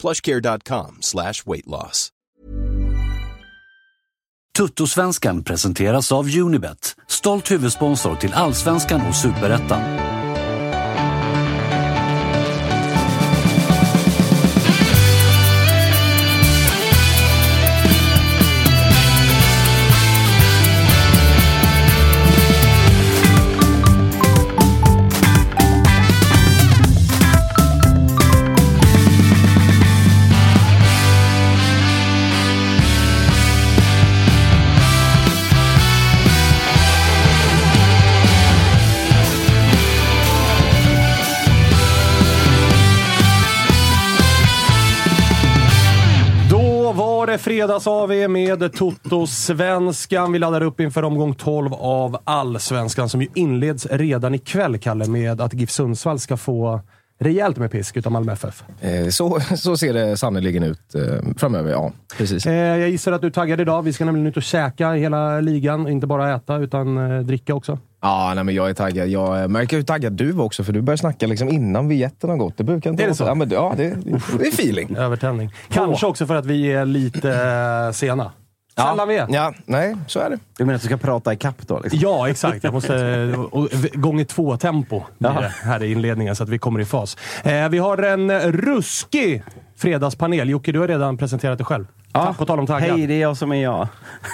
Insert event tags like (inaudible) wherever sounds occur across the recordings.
plushcare.com slash weightloss. Tuttosvenskan presenteras av Unibet, stolt huvudsponsor till Allsvenskan och Superettan. Var det fredags-AV med Toto-svenskan. Vi laddar upp inför omgång 12 av Allsvenskan som ju inleds redan ikväll, Kalle, med att GIF Sundsvall ska få rejält med pisk utav Malmö FF. Eh, Så, så ser det sannerligen ut eh, framöver, ja. Precis. Eh, jag gissar att du är taggad idag. Vi ska nämligen ut och käka i hela ligan. Inte bara äta, utan dricka också. Ja, nej, men jag är taggad. Jag märker hur taggad du var också, för du börjar snacka liksom innan vignetten har gått. Det brukar inte Är det så? Ja, men, ja det, det är feeling. Övertändning. Kanske också för att vi är lite eh, sena. Sällan vi är. Ja, nej, så är det. Du menar att du ska prata i kapp då? Liksom? Ja, exakt. Jag måste... (laughs) Och, v- gånger två tempo blir det här i inledningen, så att vi kommer i fas. Eh, vi har en ruskig fredagspanel. Jocke, du har redan presenterat dig själv. Ja. På tal om taggad. Hej, det är jag som är jag.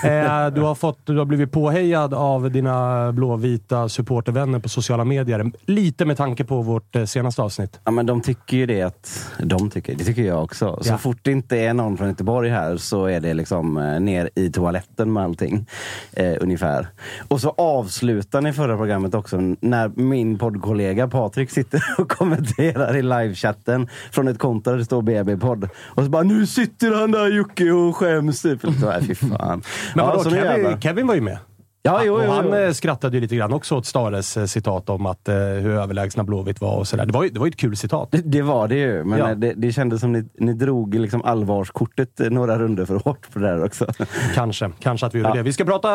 Eh, du, har fått, du har blivit påhejad av dina blåvita supportervänner på sociala medier. Lite med tanke på vårt eh, senaste avsnitt. Ja, men de tycker ju det att... De tycker, det tycker jag också. Så Ja. fort det inte är någon från Göteborg här så är det liksom eh, ner i toaletten med allting. Eh, ungefär. Och så avslutar ni förra programmet också när min poddkollega Patrik sitter (laughs) och kommenterar i livechatten från ett konto där det står BB-podd. Och så bara nu sitter han där Jocke och skäms. Typ. Här, Fy fan. (laughs) Men vadå, Kevin. Kevin var ju med. Ja, jo, jo, han jo. eh, skrattade ju lite grann också åt Stares eh, citat om att, eh, hur överlägsna Blåvitt var och sådär. Det var ju, det var ju ett kul citat. Det, det var det ju, men Ja. det, det kändes som ni, ni drog liksom allvarskortet eh, några runder för hårt på det där också. (laughs) Kanske. Kanske att vi gjorde Ja. det. Vi ska prata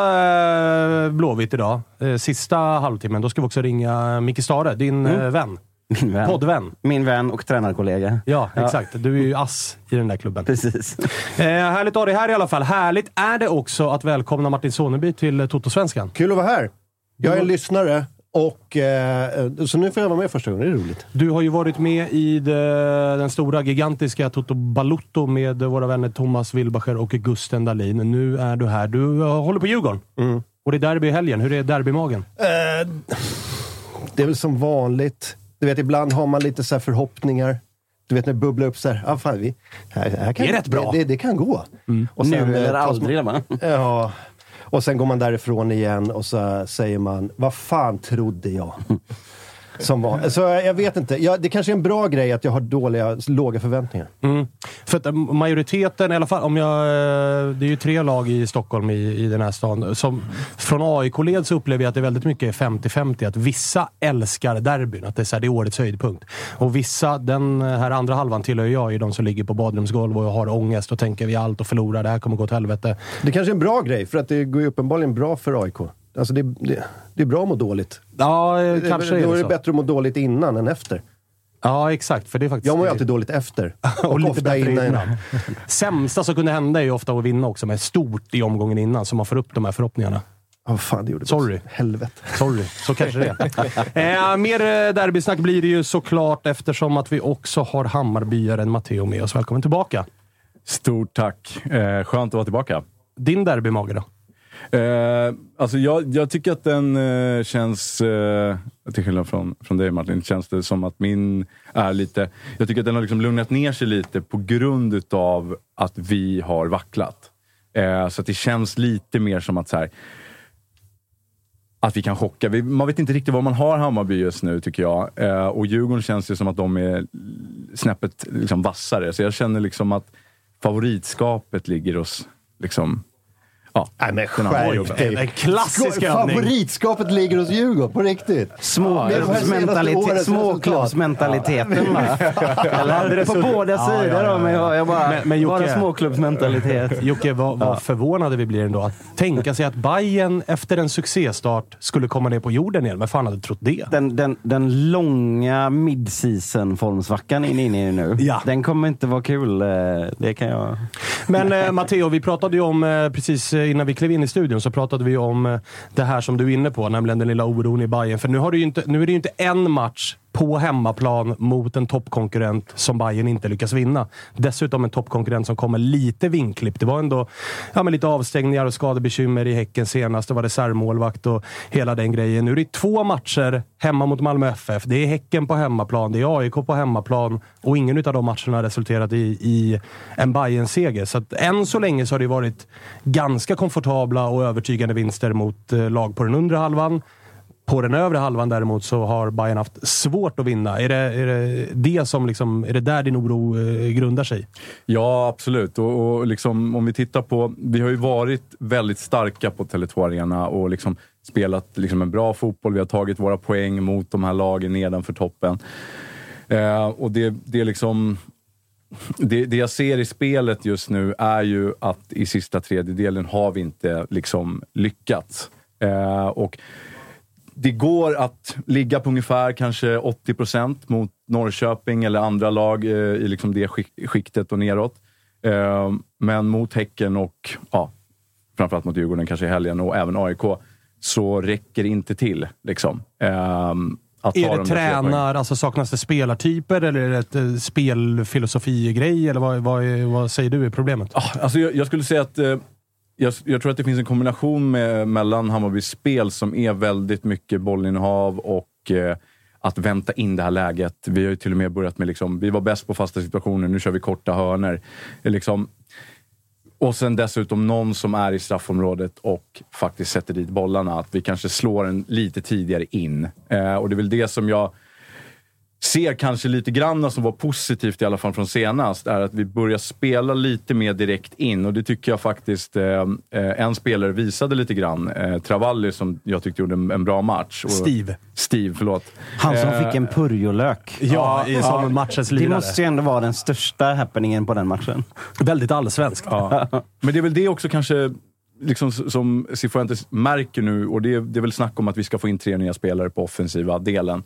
eh, Blåvitt idag. Eh, sista halvtimmen. Då ska vi också ringa Micke Stare, din Mm. vän. Min vän. Poddvän. Min vän och tränarkollega. Ja, exakt. Du är ju ass i den där klubben. Precis. Eh, härligt att ha dig här i alla fall. Härligt är det också att välkomna Martin Soneby till eh, Toto-svenskan. Kul att vara här. Jag är en lyssnare och eh, så nu får jag vara med första gången. Det är roligt. Du har ju varit med i det, den stora, gigantiska Toto Balutto med våra vänner Thomas Wilbacher och Gusten Dahlin. Nu är du här. Du eh, håller på Djurgården. Och det är derby i helgen. Hur är derbymagen? Eh, det är väl som vanligt. Du vet, ibland har man lite så förhoppningar. Du vet när det bubblar upp så här. Ah, fan, vi, här, här kan, Det är rätt bra. Det, det, det kan gå. Och nu eh, eller tas aldrig. Va? (laughs) ja, och sen går man därifrån igen och så säger man, vad fan trodde jag? (laughs) Som var. Så jag vet inte. Ja, det kanske är en bra grej att jag har dåliga, låga förväntningar. Mm. För att eh, majoriteten, i alla fall, om jag, eh, det är ju tre lag i Stockholm i, i den här stan. Som, från AIK-led så upplever jag att det är väldigt mycket 50-50. Att vissa älskar derbyn, att det är, så här, det är årets höjdpunkt. Och vissa, den här andra halvan tillhör jag, är de som ligger på badrumsgolv och har ångest och tänker vi allt och förlorar, det här kommer gå åt helvete. Det kanske är en bra grej, för att det går ju uppenbarligen bra för AIK. Alltså det, det, det är bra att må dåligt. Ja, eh, Det- kanske Då är det det så. bättre att må dåligt innan än efter. Ja, exakt. För det är faktiskt Jag mår ju alltid dåligt efter. (laughs) och lite ofta bättre innan. innan. Sämsta som kunde hända är ju ofta att vinna också, med stort i omgången innan, så man får upp de här förhoppningarna. Ja, fan det gjorde Sorry. det. Helvete. Sorry, så kanske det är. (laughs) eh, mer eh, derbysnack blir det ju såklart eftersom att vi också har Hammarbyaren Matteo med oss. Välkommen tillbaka. Stort tack. Eh, skönt att vara tillbaka. Din derbymage då? Eh, alltså jag, jag tycker att den eh, känns, eh, till skillnad från, från dig Martin, känns det som att min är lite... Jag tycker att den har liksom lugnat ner sig lite på grund utav att vi har vacklat. Eh, så att det känns lite mer som att så här, att vi kan chocka. Vi, man vet inte riktigt var man har Hammarby just nu, tycker jag. Eh, och Djurgården känns ju som att de är snäppet liksom, vassare. Så jag känner liksom att favoritskapet ligger hos liksom, ja, Nej men den skärp dig. En klassisk Skoj, övning. Favoritskapet ligger hos Djurgården, på riktigt. Småklubbsmentalitet, småklubbsmentaliteten va? (laughs) Eller på båda sidor då, men jag, jag bara, Men- men Jocke- bara småklubbsmentalitet. (laughs) Jocke, vad, vad förvånade vi blir ändå. Att tänka sig att Bayern efter en succéstart skulle komma ner på jorden igen. Vem fan hade trott det? Den, den, den långa mid-season-formsvackan in inne i nu, (laughs) Ja. den kommer inte vara kul. eh, Det kan jag... Men eh, Matteo, vi pratade ju om, eh, precis Eh, innan vi klev in i studion, så pratade vi om eh, det här som du är inne på, nämligen den lilla oron i Bayern. För nu, har du ju inte, nu är det ju inte en match på hemmaplan mot en toppkonkurrent som Bayern inte lyckas vinna. Dessutom en toppkonkurrent som kommer lite vinklippt. Det var ändå ja, lite avstängningar och skadebekymmer i Häcken senast. Det var reservmålvakt och hela den grejen. Nu är det två matcher hemma mot Malmö FF. Det är Häcken på hemmaplan, det är AIK på hemmaplan och ingen av de matcherna har resulterat i, i en bayern seger Så att än så länge så har det varit ganska komfortabla och övertygande vinster mot eh, lag på den undre halvan. På den övre halvan däremot så har Bayern haft svårt att vinna. Är det är det, det som liksom, är det där din oro eh, grundar sig? Ja, absolut. Och, och liksom, om vi tittar på... Vi har ju varit väldigt starka på Tele2 Arena och liksom spelat liksom en bra fotboll. Vi har tagit våra poäng mot de här lagen nedanför toppen. Eh, och det, det är liksom... Det, det jag ser i spelet just nu är ju att i sista tredjedelen har vi inte liksom lyckats. Eh, och det går att ligga på ungefär kanske 80 procent mot Norrköping eller andra lag eh, i liksom det skick- skiktet och neråt. Eh, men mot Häcken och ja, framförallt mot Djurgården kanske i helgen och även AIK så räcker det inte till. Liksom, eh, att Är de det tränar, alltså saknas det spelartyper eller är det ett eh, spelfilosofi-grej? Eller vad, vad, vad säger du är problemet? Ah, Alltså jag, jag skulle säga att eh, jag, jag tror att det finns en kombination med, mellan Hammarbys spel som är väldigt mycket bollinnehav och eh, att vänta in det här läget. Vi har ju till och med börjat med, liksom, vi var bäst på fasta situationer, nu kör vi korta hörner. Liksom, och sen dessutom någon som är i straffområdet och faktiskt sätter dit bollarna. Att vi kanske slår den lite tidigare in. Eh, och det är väl det som jag ser kanske lite grann som var positivt i alla fall från senast, är att vi börjar spela lite mer direkt in. Och det tycker jag faktiskt eh, eh, en spelare visade lite grann. Eh, Travalli som jag tyckte gjorde en, en bra match. Och, Steve. Steve, förlåt. Han som Eh, fick en purjolök. Ja, i, som matchens Det lirare. måste ju ändå vara den största happeningen på den matchen. Väldigt allsvenskt. Ja. (laughs) Men det är väl det också kanske liksom, som Cifuentes märker nu, och det är, det är väl snack om att vi ska få in tre nya spelare på offensiva delen.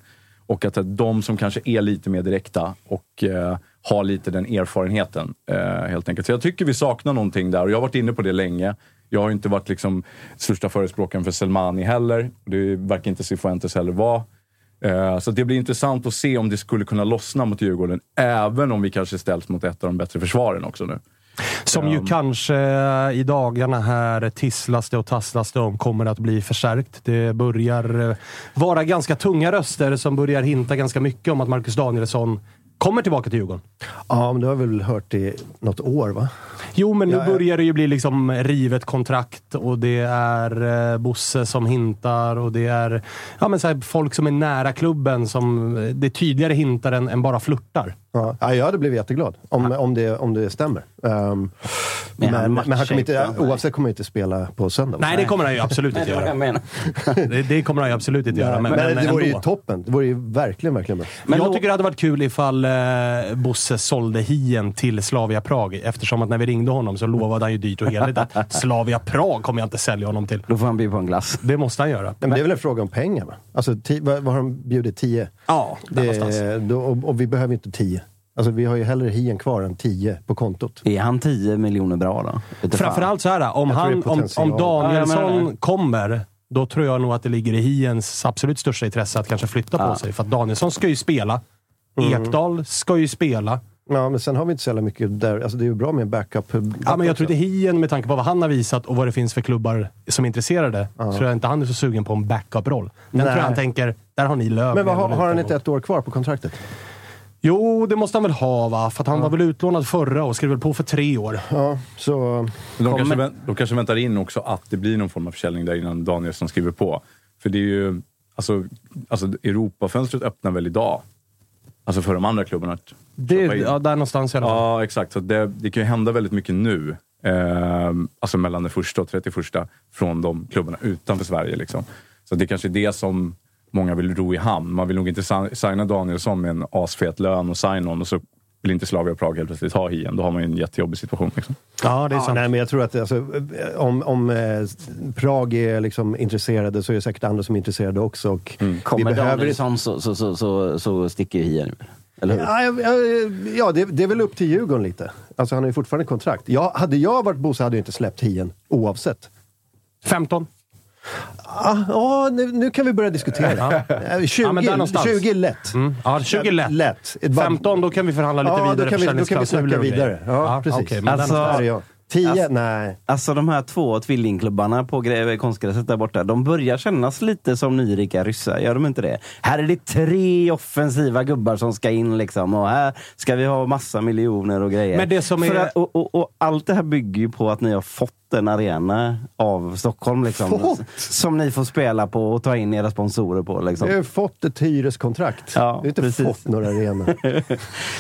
Och att de som kanske är lite mer direkta och eh, har lite den erfarenheten, eh, helt enkelt. Så jag tycker vi saknar någonting där och jag har varit inne på det länge. Jag har inte varit liksom största förespråkaren för Selmani heller. Det verkar inte Cifuentes heller vara. Eh, Så det blir intressant att se om det skulle kunna lossna mot Djurgården, även om vi kanske ställs mot ett av de bättre försvaren också nu. Som ju Um, kanske i dagarna här tisslas det och tasslas det om kommer att bli förstärkt. Det börjar eh, vara ganska tunga röster som börjar hinta ganska mycket om att Marcus Danielsson kommer tillbaka till Djurgården. Ja, men du har väl hört det i något år, va? Jo, men nu Ja, ja. börjar det ju bli liksom rivet kontrakt och det är eh, Bosse som hintar och det är ja, men så här, folk som är nära klubben som eh, det tydligare hintar än, än bara flörtar. Ja, ja, jag hade blivit jätteglad om, om, det, om det stämmer. Ehm, Men han men, men han kommer inte, oavsett kommer han inte spela på söndag. Nej, det kommer han ju absolut inte Det det göra. (laughs) Det, det kommer han ju absolut inte göra. men, Men, men, det vore ju toppen. Det vore ju verkligen, verkligen bra. Men jag då- tycker det hade varit kul ifall eh, Bosse sålde hien till Slavia Prag. Eftersom att när vi ringde honom så lovade han ju dyrt och heligt att (laughs) Slavia Prag kommer jag inte sälja honom till. Då får han bjuda på en glass. Det måste han göra. Men det är väl en fråga om pengar, va? Alltså, ti, vad, vad har de bjudit? 10? Ja, där någonstans. Det, då, och, och vi behöver inte 10. Alltså, vi har ju hellre hien kvar än 10 på kontot. Är han 10 miljoner bra då? Vet. Framförallt så här, om, han, om, om Danielsson Ja, kommer, då tror jag nog att det ligger i Hiens absolut största intresse att kanske flytta på Ja. sig. För att Danielsson ska ju spela. Mm. Ekdal ska ju spela. Ja, men sen har vi inte så jävla mycket där. Alltså, det är ju bra med en backup. Ja, men jag tror inte Hien, med tanke på vad han har visat och vad det finns för klubbar som är intresserade, tror jag inte han är så sugen på en backup-roll. Den Nej. tror jag han tänker, där har ni Löv. Men vad, har, han inte ett år kvar på kontraktet? Jo, det måste han väl ha va? För att han var väl utlånad förra och skrev väl på för tre år. Ja, så... Men de, kanske, vänt- de kanske väntar in också att det blir någon form av försäljning där innan Danielsson skriver på. För det är ju... Alltså, alltså Europafönstret öppnar väl idag? Alltså för de andra klubbarna att Det, köpa in. ja, där någonstans i alla fall. Ja, exakt. Så det, det kan ju hända väldigt mycket nu. Eh, alltså mellan den första och 31 från de klubbarna utanför Sverige. Liksom. Så det kanske är det som många vill ro i hamn. Man vill nog inte si- signa Danielsson med en asfet lön och sign-on och så vill inte Slavia Prag helt plötsligt ha Hien. Då har man ju en jättejobbig situation. Liksom. Ja, det är Ja, sant. nej, men jag tror att alltså, om, om eh, Prag är liksom intresserade så är det säkert andra som är intresserade också. Och vi Kommer behöver Danielsson så, så, så, så, så sticker Hien. Eller hur? Ja, ja, ja det, det är väl upp till Djurgården lite. Alltså han har ju fortfarande kontrakt. Jag, hade jag varit Bosse hade jag inte släppt Hien oavsett. 15. Ah, ja, nu, nu kan vi börja diskutera. Eh, 20, Ja, men där någonstans. 20 lätt. Mm. Ja, 20 lätt. lätt. Ett bara- 15, då kan vi förhandla lite Ja, vidare då kan vi, då kan vi snacka vidare. Ja, precis. okej, men Alltså- Där är jag. 10? Alltså- nej. Alltså de här två tvillingklubbarna på konstgräset där borta, de börjar kännas lite som nyrika ryssar, gör de inte det? Här är det tre offensiva gubbar som ska in liksom och här ska vi ha massa miljoner och grejer. Men det som För är- att, och, och, och allt det här bygger ju på att ni har fått en arena av Stockholm liksom, Fått? som ni får spela på och ta in era sponsorer på. Liksom. Vi har ju fått ett hyreskontrakt. Ja, vi har inte precis. fått några arenor.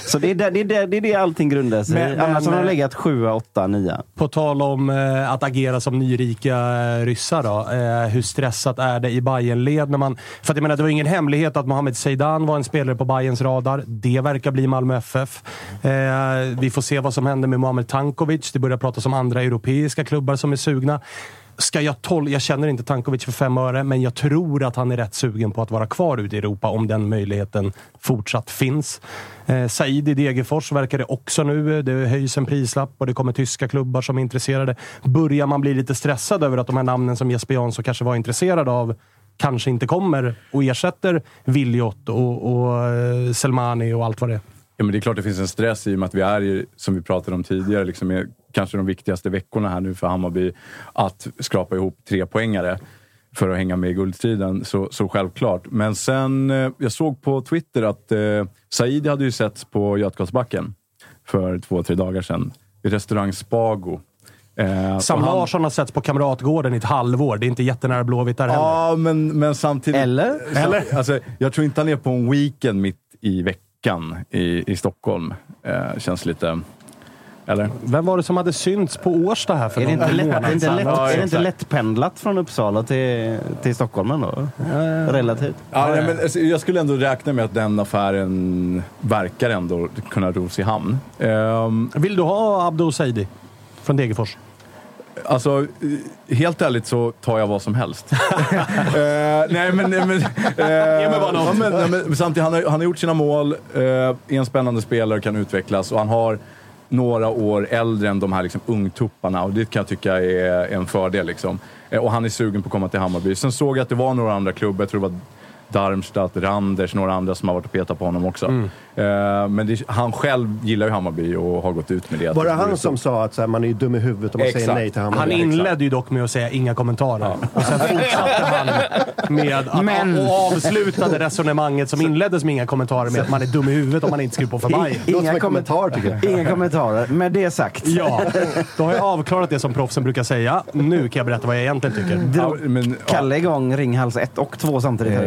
(laughs) Så det är det, det, är det, det är det allting grundar sig Men- i. Annars men- har de legat sjua, åtta, nia. På tal om eh, att agera som nyrika eh, ryssar då. Eh, hur stressat är det i Bayernled när man... För att jag menar, det var ingen hemlighet att Mohamed Zeidan var en spelare på Bayerns radar. Det verkar bli Malmö FF. Eh, vi får se vad som händer med Mohamed Tankovic. Det börjar pratas om andra europeiska klubbar Klubbar som är sugna. Ska jag tol- jag känner inte Tankovic för fem öre, men jag tror att han är rätt sugen på att vara kvar ute i Europa om den möjligheten fortsatt finns. Eh, Said i Degerfors verkar det också nu. Det höjs en prislapp och det kommer tyska klubbar som är intresserade. Börjar man bli lite stressad över att de här namnen som Jesper Jansson kanske var intresserad av kanske inte kommer och ersätter Viljot och, och eh, Selmani och allt vad det är. Ja, men det är klart det finns en stress i och med att vi är, som vi pratade om tidigare, liksom är kanske de viktigaste veckorna här nu för Hammarby att skrapa ihop tre poängare för att hänga med i guldstriden. Så, så självklart. Men sen, eh, jag såg på Twitter att eh, Saidi hade ju setts på Götgatsbacken för två, tre dagar sedan. I restaurang Spago. Eh, Sam han- Larsson har setts på Kamratgården i ett halvår. Det är inte jättenära Blåvitt där heller. Ja, men, men samtidigt... Eller? Eller? Alltså, jag tror inte han är på en weekend mitt i veckan i, i Stockholm. Eh, känns lite... Eller? Vem var det som hade synts på Årsta här för Är det inte, någon lätt, är månad det inte, sedan? lätt, Ja, är det inte lättpendlat från Uppsala till, till Stockholm ändå? Relativt. Ja, nej, men, alltså, jag skulle ändå räkna med att den affären verkar ändå kunna ros i hamn. Ehm, Vill du ha Abdo Saidi från Degerfors? Alltså, helt ärligt så tar jag vad som helst. (laughs) Eh, nej, men... nej, men, något. ja, men, nej, men, samtidigt, han har, han har gjort sina mål, eh, är en spännande spelare och kan utvecklas. Och han har några år äldre än de här liksom, ungtupparna och det kan jag tycka är en fördel. Liksom. Eh, och han är sugen på att komma till Hammarby. Sen såg jag att det var några andra klubbar, jag tror det var Darmstadt, Randers, några andra som har varit och petat på honom också. Mm men det, han själv gillar ju Hammarby och har gått ut med det. Var det han som sa att så här, man är ju dum i huvudet om man säger Exakt. nej till Hammarby? Han inledde ju dock med att säga inga kommentarer. Och sen fortsatte han med att, Men- och avslutade resonemanget som inleddes med inga kommentarer med att man är dum i huvudet om man inte skriver på för Bayern. Inga, en kommentar kommentar tycker jag. inga kommentarer. Med det sagt. Ja, då har jag avklarat det som proffsen brukar säga. Nu kan jag berätta vad jag egentligen tycker. Ja, men, ja, Kalle igång Ringhals 1 och 2 samtidigt.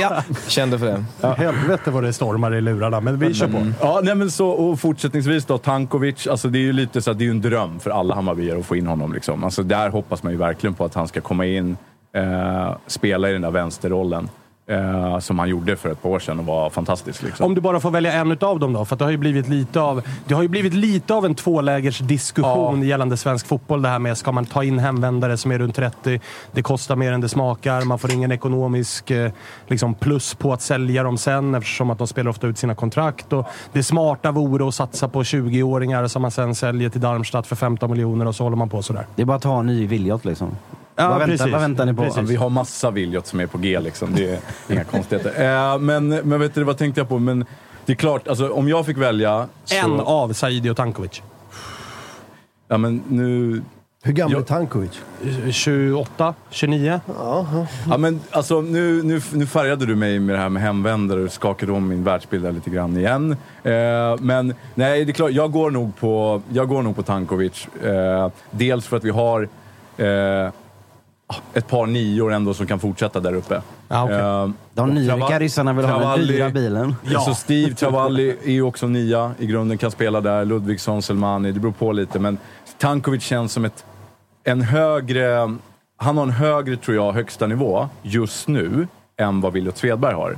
Ja, kände för det. Helvete vad det stormar i lurarna, men vi kör på. Ja, nej men så, och fortsättningsvis då, Tankovic. Alltså det är ju lite så att det är ju en dröm för alla Hammarbyare att få in honom. Liksom. Alltså där hoppas man ju verkligen på att han ska komma in, eh, spela i den där vänsterrollen. Eh, som han gjorde för ett par år sedan och var fantastisk. Liksom. Om du bara får välja en utav dem då, för det har ju blivit lite av, det har ju blivit lite av en tvålägers diskussion gällande svensk fotboll. Det här med, ska man ta in hemvändare som är runt 30? Det kostar mer än det smakar. Man får ingen ekonomisk eh, liksom plus på att sälja dem sen eftersom att de spelar ofta ut sina kontrakt. Och det smarta vore att satsa på 20-åringar som man sen säljer till Darmstadt för 15 miljoner och så håller man på sådär. Det är bara att ta en ny Viljot liksom. Ja, vad, väntar, precis. vad väntar ni på? Precis. Ja, vi har massa Viljot som är på G liksom. Det är inga konstigheter. Eh, men, men vet du, vad tänkte jag på? Men det är klart, alltså, om jag fick välja... Så, En av Saidi och Tankovic. Ja, men nu... Hur gammal Ja. är Tankovic? 28, 29. Ja, men alltså, nu, nu, nu färgade du mig med det här med hemvändare och skakade om min världsbild där lite grann igen. Eh, men nej, det är klart, jag går nog på, jag går nog på Tankovic. Eh, dels för att vi har eh, ett par nior ändå som kan fortsätta där uppe. Ja, okej. Eh, De nyrika ryssarna vill ha den Travalli- dyra bilen. Ja. Så Steve Travalli är ju också nia i grunden, kan spela där. Ludvigsson, Selmani, det beror på lite. Men Tankovic känns som ett, en högre... Han har en högre, tror jag, högsta nivå just nu än vad Williot Svedberg har.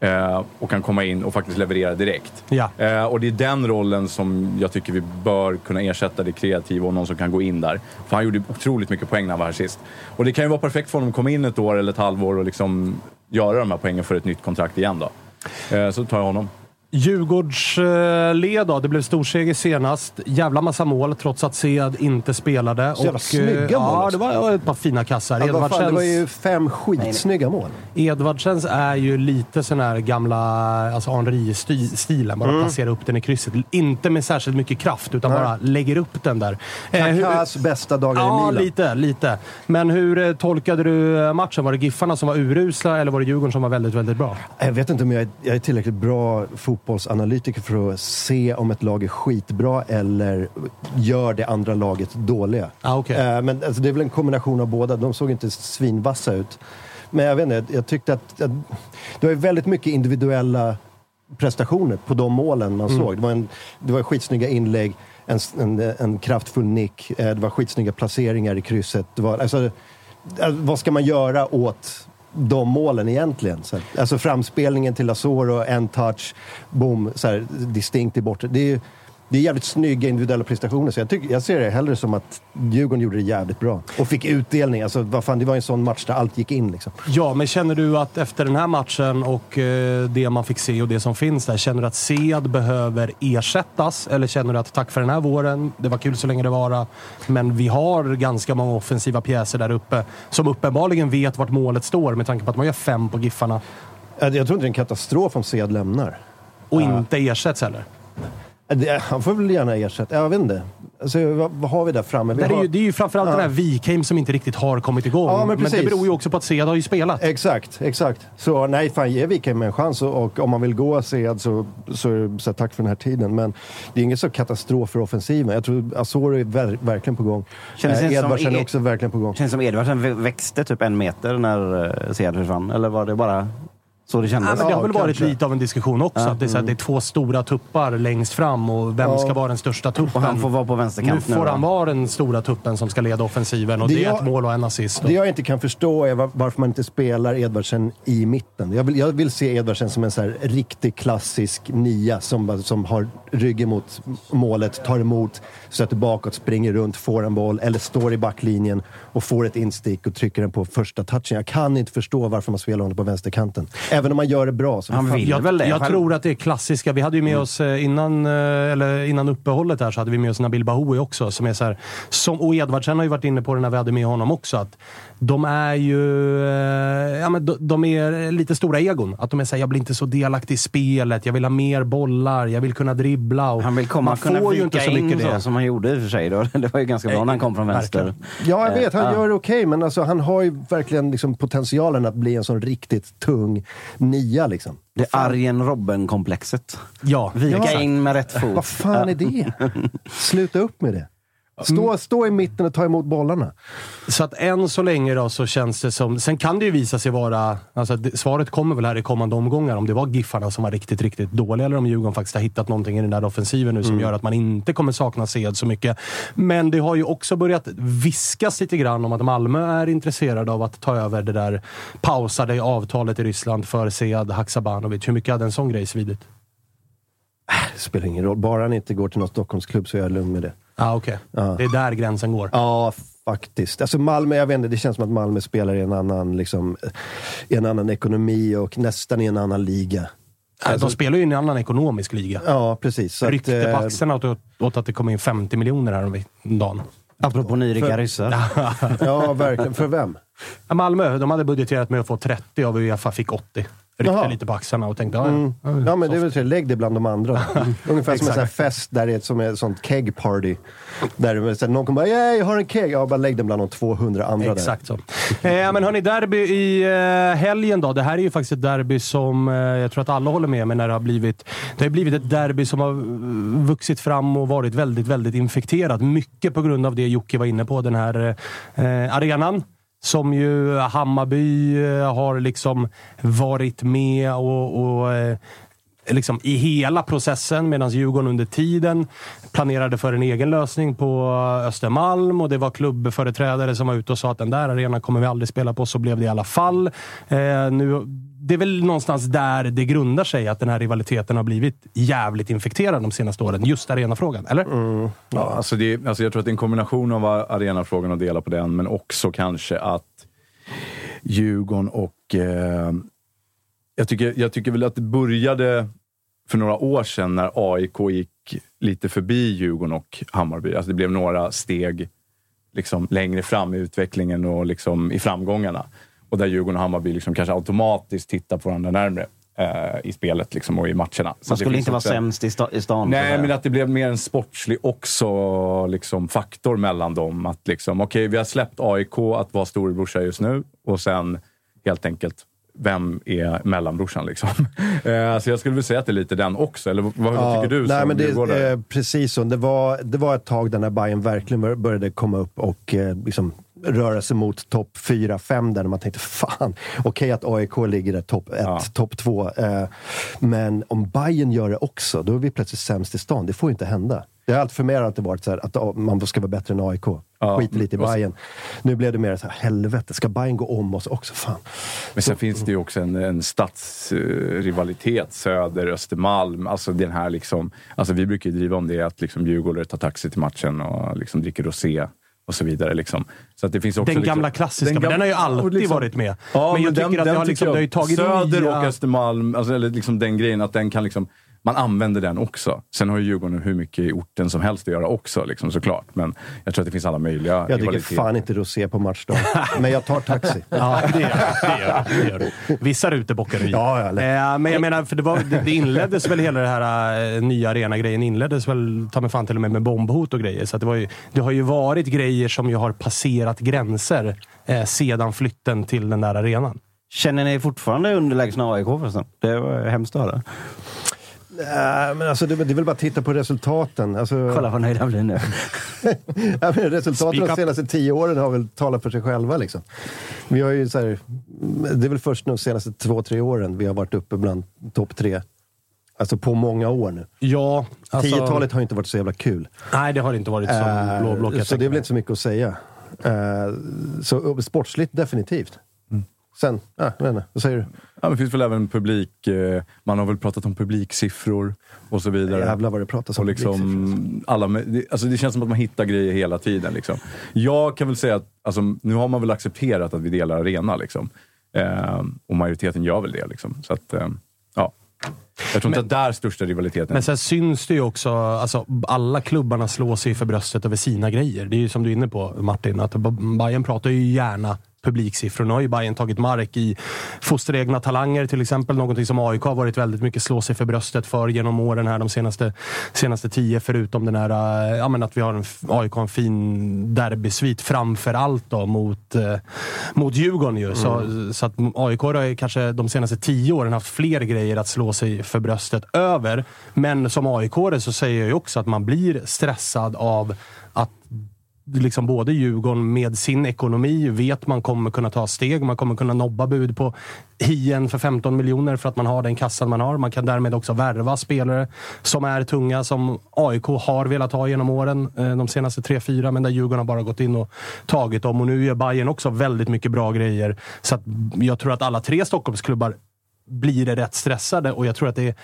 Eh, och kan komma in och faktiskt leverera direkt. Ja. Eh, och det är den rollen som jag tycker vi bör kunna ersätta det kreativa och någon som kan gå in där. För han gjorde otroligt mycket poäng när han var här sist. Och det kan ju vara perfekt för honom att komma in ett år eller ett halvår och liksom göra de här poängen för ett nytt kontrakt igen då. Eh, så tar jag honom. Djurgårdsled då. Det blev storseger senast. Jävla massa mål trots att Sead inte spelade. Så jävla snygga mål Ja, det var ett par fina kassar. Ja, fan, det var ju fem skitsnygga mål. Edvardsens är ju lite sån här gamla alltså Henri-stilen. Bara placera upp den i krysset. Inte med särskilt mycket kraft, utan Nej. bara lägger upp den där. Eh, hur- Kakas bästa dagar i Ja, Milan. lite, lite. Men hur eh, tolkade du eh, matchen? Var det Giffarna som var urusla eller var det Djurgården som var väldigt, väldigt bra? Jag vet inte om jag är, jag är tillräckligt bra fotbollsanalytiker för att se om ett lag är skitbra eller gör det andra laget dåliga. Ah, okej. Eh, Men alltså, det är väl en kombination av båda. De såg inte svinvassa ut. Men jag vet inte, jag, tyckte att, att det var väldigt mycket individuella prestationer på de målen man såg. Det var, en, det var skitsnygga inlägg, en, en, en kraftfull nick, eh, det var skitsnygga placeringar i krysset. Det var, alltså, eh, vad ska man göra åt de målen egentligen? Så, alltså framspelningen till Asoro, en touch, boom, så här, distinkt i bortre. Det är, ju- det är jävligt snygga individuella prestationer, så jag, tycker, jag ser det hellre som att Djurgården gjorde det jävligt bra. Och fick utdelning. Alltså, vad fan, det var en sån match där allt gick in. Liksom. Ja, men känner du att efter den här matchen och eh, det man fick se och det som finns där, känner du att Sead behöver ersättas? Eller känner du att tack för den här våren, det var kul så länge det var, men vi har ganska många offensiva pjäser där uppe som uppenbarligen vet vart målet står med tanke på att man gör fem på Giffarna Jag, jag tror inte det är en katastrof om Sead lämnar. och inte ersätts heller. Det, han får väl gärna ersätta. Jag vet inte. Alltså, vad, vad har vi där framme? Vi Där är har, ju, det är ju framförallt Ja. den här Wikheim som inte riktigt har kommit igång. Ja, men men, det beror ju också på att Sead har ju spelat. Exakt, exakt. Så nej, fan ge Wikheim en chans och, och om man vill gå Sead så, så, det så tack för den här tiden. Men det är ingen så katastrof för offensiven. Jag tror Asoro är ver, verkligen på gång. Det Eh, Edvardsen är också verkligen på gång. Känns som Edvardsen vä- växte typ en meter när uh, Sead försvann. Eller var det bara så det Ja, kändes? men det har väl Ja, varit kanske. lite av en diskussion också. Ja. Att det, är så här, det är två stora tuppar längst fram och vem Ja. ska vara den största tuppen? Och han får vara på nu vänsterkant nu. får då. han vara den stora tuppen som ska leda offensiven och Det det, är jag- ett mål och en assist. Det jag inte kan förstå är var, varför man inte spelar Edvardsen i mitten. Jag vill, jag vill se Edvardsen som en så här riktig klassisk nia som, som har ryggen mot målet, tar emot, sätter bakåt, springer runt, får en boll eller står i backlinjen och får ett instick och trycker den på första touchen. Jag kan inte förstå varför man spelar honom på vänsterkanten. Även om man gör det bra. Så Han vill Jag, väl det jag tror att det är klassiska. Vi hade ju med Mm. oss eh, innan, eh, eller innan uppehållet här så hade vi med oss Nabil Bahoui också. Som är så här, som, och Edvardsen har ju varit inne på det när vi hade med honom också. Att de är ju eh, ja, men de, de är lite stora egon. Att de är såhär, jag blir inte så delaktig i spelet. Jag vill ha mer bollar. Jag vill kunna dribbla. Och Han vill komma man kunna får ju inte så in mycket så, det. som han gjorde i och för sig. Då. (laughs) Det var ju ganska bra när han kom från vänster. Verkligen. Ja, jag vet. Han gör det okej, men alltså, han har ju verkligen liksom potentialen att bli en sån riktigt tung nia. Liksom. Det är Arjen Robben-komplexet. Ja, Vika exakt. in med rätt fot. Vad fan är det? (laughs) Sluta upp med det. Stå, stå i mitten och ta emot bollarna. Så att än så länge då så känns det som... Sen kan det ju visa sig vara... Alltså svaret kommer väl här i kommande omgångar. Om det var Giffarna som var riktigt, riktigt dåliga eller om Djurgården faktiskt har hittat någonting i den där offensiven nu som gör att man inte kommer sakna Sed så mycket. Men det har ju också börjat viskas lite grann om att Malmö är intresserade av att ta över det där pausade avtalet i Ryssland för Sead Haksabanovic. Hur mycket hade en sån grej svidit? Det spelar ingen roll. Bara han inte går till någon Stockholmsklubb så är jag lugn med det. Ah, okej. Ja. Det är där gränsen går. Ja, faktiskt. Alltså Malmö, jag vet inte, det känns som att Malmö spelar i en annan, liksom, i en annan ekonomi och nästan i en annan liga. de spelar ju i en annan ekonomisk liga. Ja, precis. Så att, Rykte på eh, axeln åt, åt att det kom in 50 miljoner här om dagen. Apropå nyrika ryssar. Ja, verkligen. För vem? Malmö, de hade budgeterat med att få 30 av Uefa fick 80. Ryckte Jaha. lite på axlarna och tänkte, Mm. ja, Ja, men det är väl så. Lägg det bland de andra. (laughs) Ungefär som en fest där det är som ett sånt keg party. Där så här, någon kommer bara “Yay, jag har en keg”. Ja, bara lägg den bland de 200 andra Exakt så. Eh, men hörni, derby i eh, helgen då. Det här är ju faktiskt ett derby som eh, jag tror att alla håller med mig när det har blivit. Det har blivit ett derby som har vuxit fram och varit väldigt, väldigt infekterat. Mycket på grund av det Jocke var inne på, den här eh, arenan. Som ju Hammarby eh, har liksom varit med och, och eh, liksom i hela processen medan Djurgården under tiden planerade för en egen lösning på Östermalm och det var klubbföreträdare som var ute och sa att den där arenan kommer vi aldrig spela på. Så blev det i alla fall. Eh, nu, det är väl någonstans där det grundar sig, att den här rivaliteten har blivit jävligt infekterad de senaste åren. Just arenafrågan, eller? Mm. Ja, alltså det, alltså jag tror att det är en kombination av arenafrågan och dela på den, men också kanske att Djurgården och... Eh, jag, tycker, jag tycker väl att det började för några år sedan när AIK gick lite förbi Djurgården och Hammarby. Alltså det blev några steg liksom längre fram i utvecklingen och liksom i framgångarna. Och där Djurgården och Hammarby liksom kanske automatiskt tittar på varandra närmre eh, i spelet liksom och i matcherna. Så Man det skulle inte vara sämst i, sta- i stan. Nej, men att det blev mer en sportslig också liksom, faktor mellan dem. Att liksom, okej, vi har släppt AIK att vara storebrorsa just nu och sen helt enkelt, vem är mellanbrorsan liksom? (laughs) Eh, så jag skulle väl säga att det är lite den också. Eller vad, vad tycker du nej, men det, eh, Precis så. Det var, det var ett tag där när Bayern verkligen bör- började komma upp och eh, liksom röra sig mot topp 4-5 där man tänkte fan, okej att AIK ligger där topp 1, Ja. topp 2. Eh, men om Bayern gör det också, då är vi plötsligt sämst i stan. Det får ju inte hända. Det har alltid för mig alltid varit så här, att man ska vara bättre än AIK. Ja. Skit lite i så- Bayern. Nu blev det mer så här, helvete, ska Bayern gå om oss också? Fan. Men sen finns det ju också en, en stadsrivalitet, Söder, Östermalm. Alltså den här liksom, alltså vi brukar ju driva om det att liksom djurgårdare tar taxi till matchen och liksom dricker rosé och så vidare. Liksom. Så att det finns också Den liksom, gamla klassiska, men den har ju alltid liksom- varit med. Ja, men jag tycker den- att det den har, liksom, tycker det har jag- tagit Söder nya... och Östermalm, alltså, eller liksom den grejen att den kan liksom man använder den också. Sen har ju Djurgården hur mycket i orten som helst att göra också, liksom, såklart. Men jag tror att det finns alla möjliga Jag dricker fan inte rosé på matchdag. (laughs) men jag tar taxi. Ja, det gör, det gör, det gör du. Vissa rutor bockar du i. Ja, ja, eh, Men jag menar, för det, var, det, det inleddes väl hela det här eh, nya arena-grejen inleddes väl ta mig fan till och med med bombhot och grejer. Så att det, var ju, det har ju varit grejer som ju har passerat gränser eh, sedan flytten till den där arenan. Känner ni fortfarande underlägsna AIK förresten? Det var hemskt att höra. Nej, men alltså, det, det är väl bara att titta på resultaten. Alltså, Kolla vad nöjd han blir nu. (laughs) Ja, resultaten de senaste tio åren har väl talat för sig själva. Liksom. Vi har ju så här, det är väl först de senaste två, tre åren vi har varit uppe bland topp tre. Alltså på många år nu. Ja, alltså, 10-talet har inte varit så jävla kul. Nej, det har inte varit som Eh, blåblock. jag så det är väl inte så mycket att säga. Eh, så uh, sportsligt definitivt. Sen, ja, jag vet inte, vad säger du? Ja, men det finns väl även publik... Eh, man har väl pratat om publiksiffror och så vidare. Jävlar vad det pratas om Och liksom alla, med- det, alltså det känns som att man hittar grejer hela tiden. Liksom. Jag kan väl säga att alltså, nu har man väl accepterat att vi delar arena. Liksom. Eh, och majoriteten gör väl det. Liksom. Så att, eh, ja. Jag tror inte att där största rivaliteten Men sen syns det ju också, alltså, alla klubbarna slår sig för bröstet över sina grejer. Det är ju som du är inne på Martin, att Bayern pratar ju gärna publiksiffror. Nu har ju Bayern tagit mark i fosteregna talanger till exempel. Någonting som AIK har varit väldigt mycket slå sig för bröstet för genom åren här de senaste, senaste tio. Förutom den här, äh, ja, men att vi har en, AIK har en fin derbysvit framför allt då mot, eh, mot Djurgården. Ju. Så, Mm. så att AIK har kanske de senaste tio åren haft fler grejer att slå sig för bröstet över. Men som aik så säger jag ju också att man blir stressad av att liksom både Djurgården med sin ekonomi vet man kommer kunna ta steg. Man kommer kunna nobba bud på Hien för 15 miljoner för att man har den kassan man har. Man kan därmed också värva spelare som är tunga, som AIK har velat ha genom åren. Eh, de senaste tre fyra men där Djurgården har bara gått in och tagit dem. Och nu gör Bayern också väldigt mycket bra grejer. Så att jag tror att alla tre Stockholmsklubbar blir rätt stressade och jag tror att det är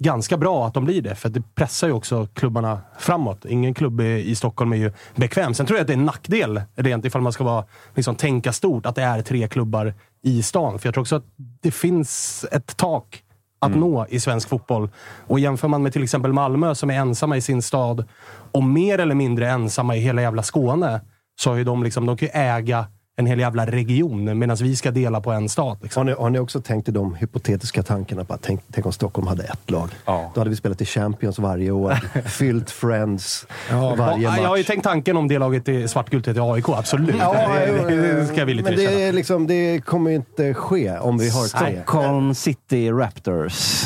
ganska bra att de blir det, för det pressar ju också klubbarna framåt. Ingen klubb i Stockholm är ju bekväm. Sen tror jag att det är en nackdel, rent ifall man ska vara, liksom, tänka stort, att det är tre klubbar i stan. För jag tror också att det finns ett tak att nå i svensk fotboll. Och jämför man med till exempel Malmö, som är ensamma i sin stad, och mer eller mindre ensamma i hela jävla Skåne, så har ju de, liksom, de kan ju äga en hel jävla region, medan vi ska dela på en stad. Liksom. Har ni, har ni också tänkt i de hypotetiska tankarna på att tänk, tänk om Stockholm hade ett lag? Ja. Då hade vi spelat i Champions varje år, (laughs) fyllt Friends varje Ja, match. jag har ju tänkt tanken om det laget är svartgult heter AIK, absolut. Ja, det, det, det ska jag villigt Men det, är liksom, det kommer inte ske om vi har tre. Stockholm City Raptors.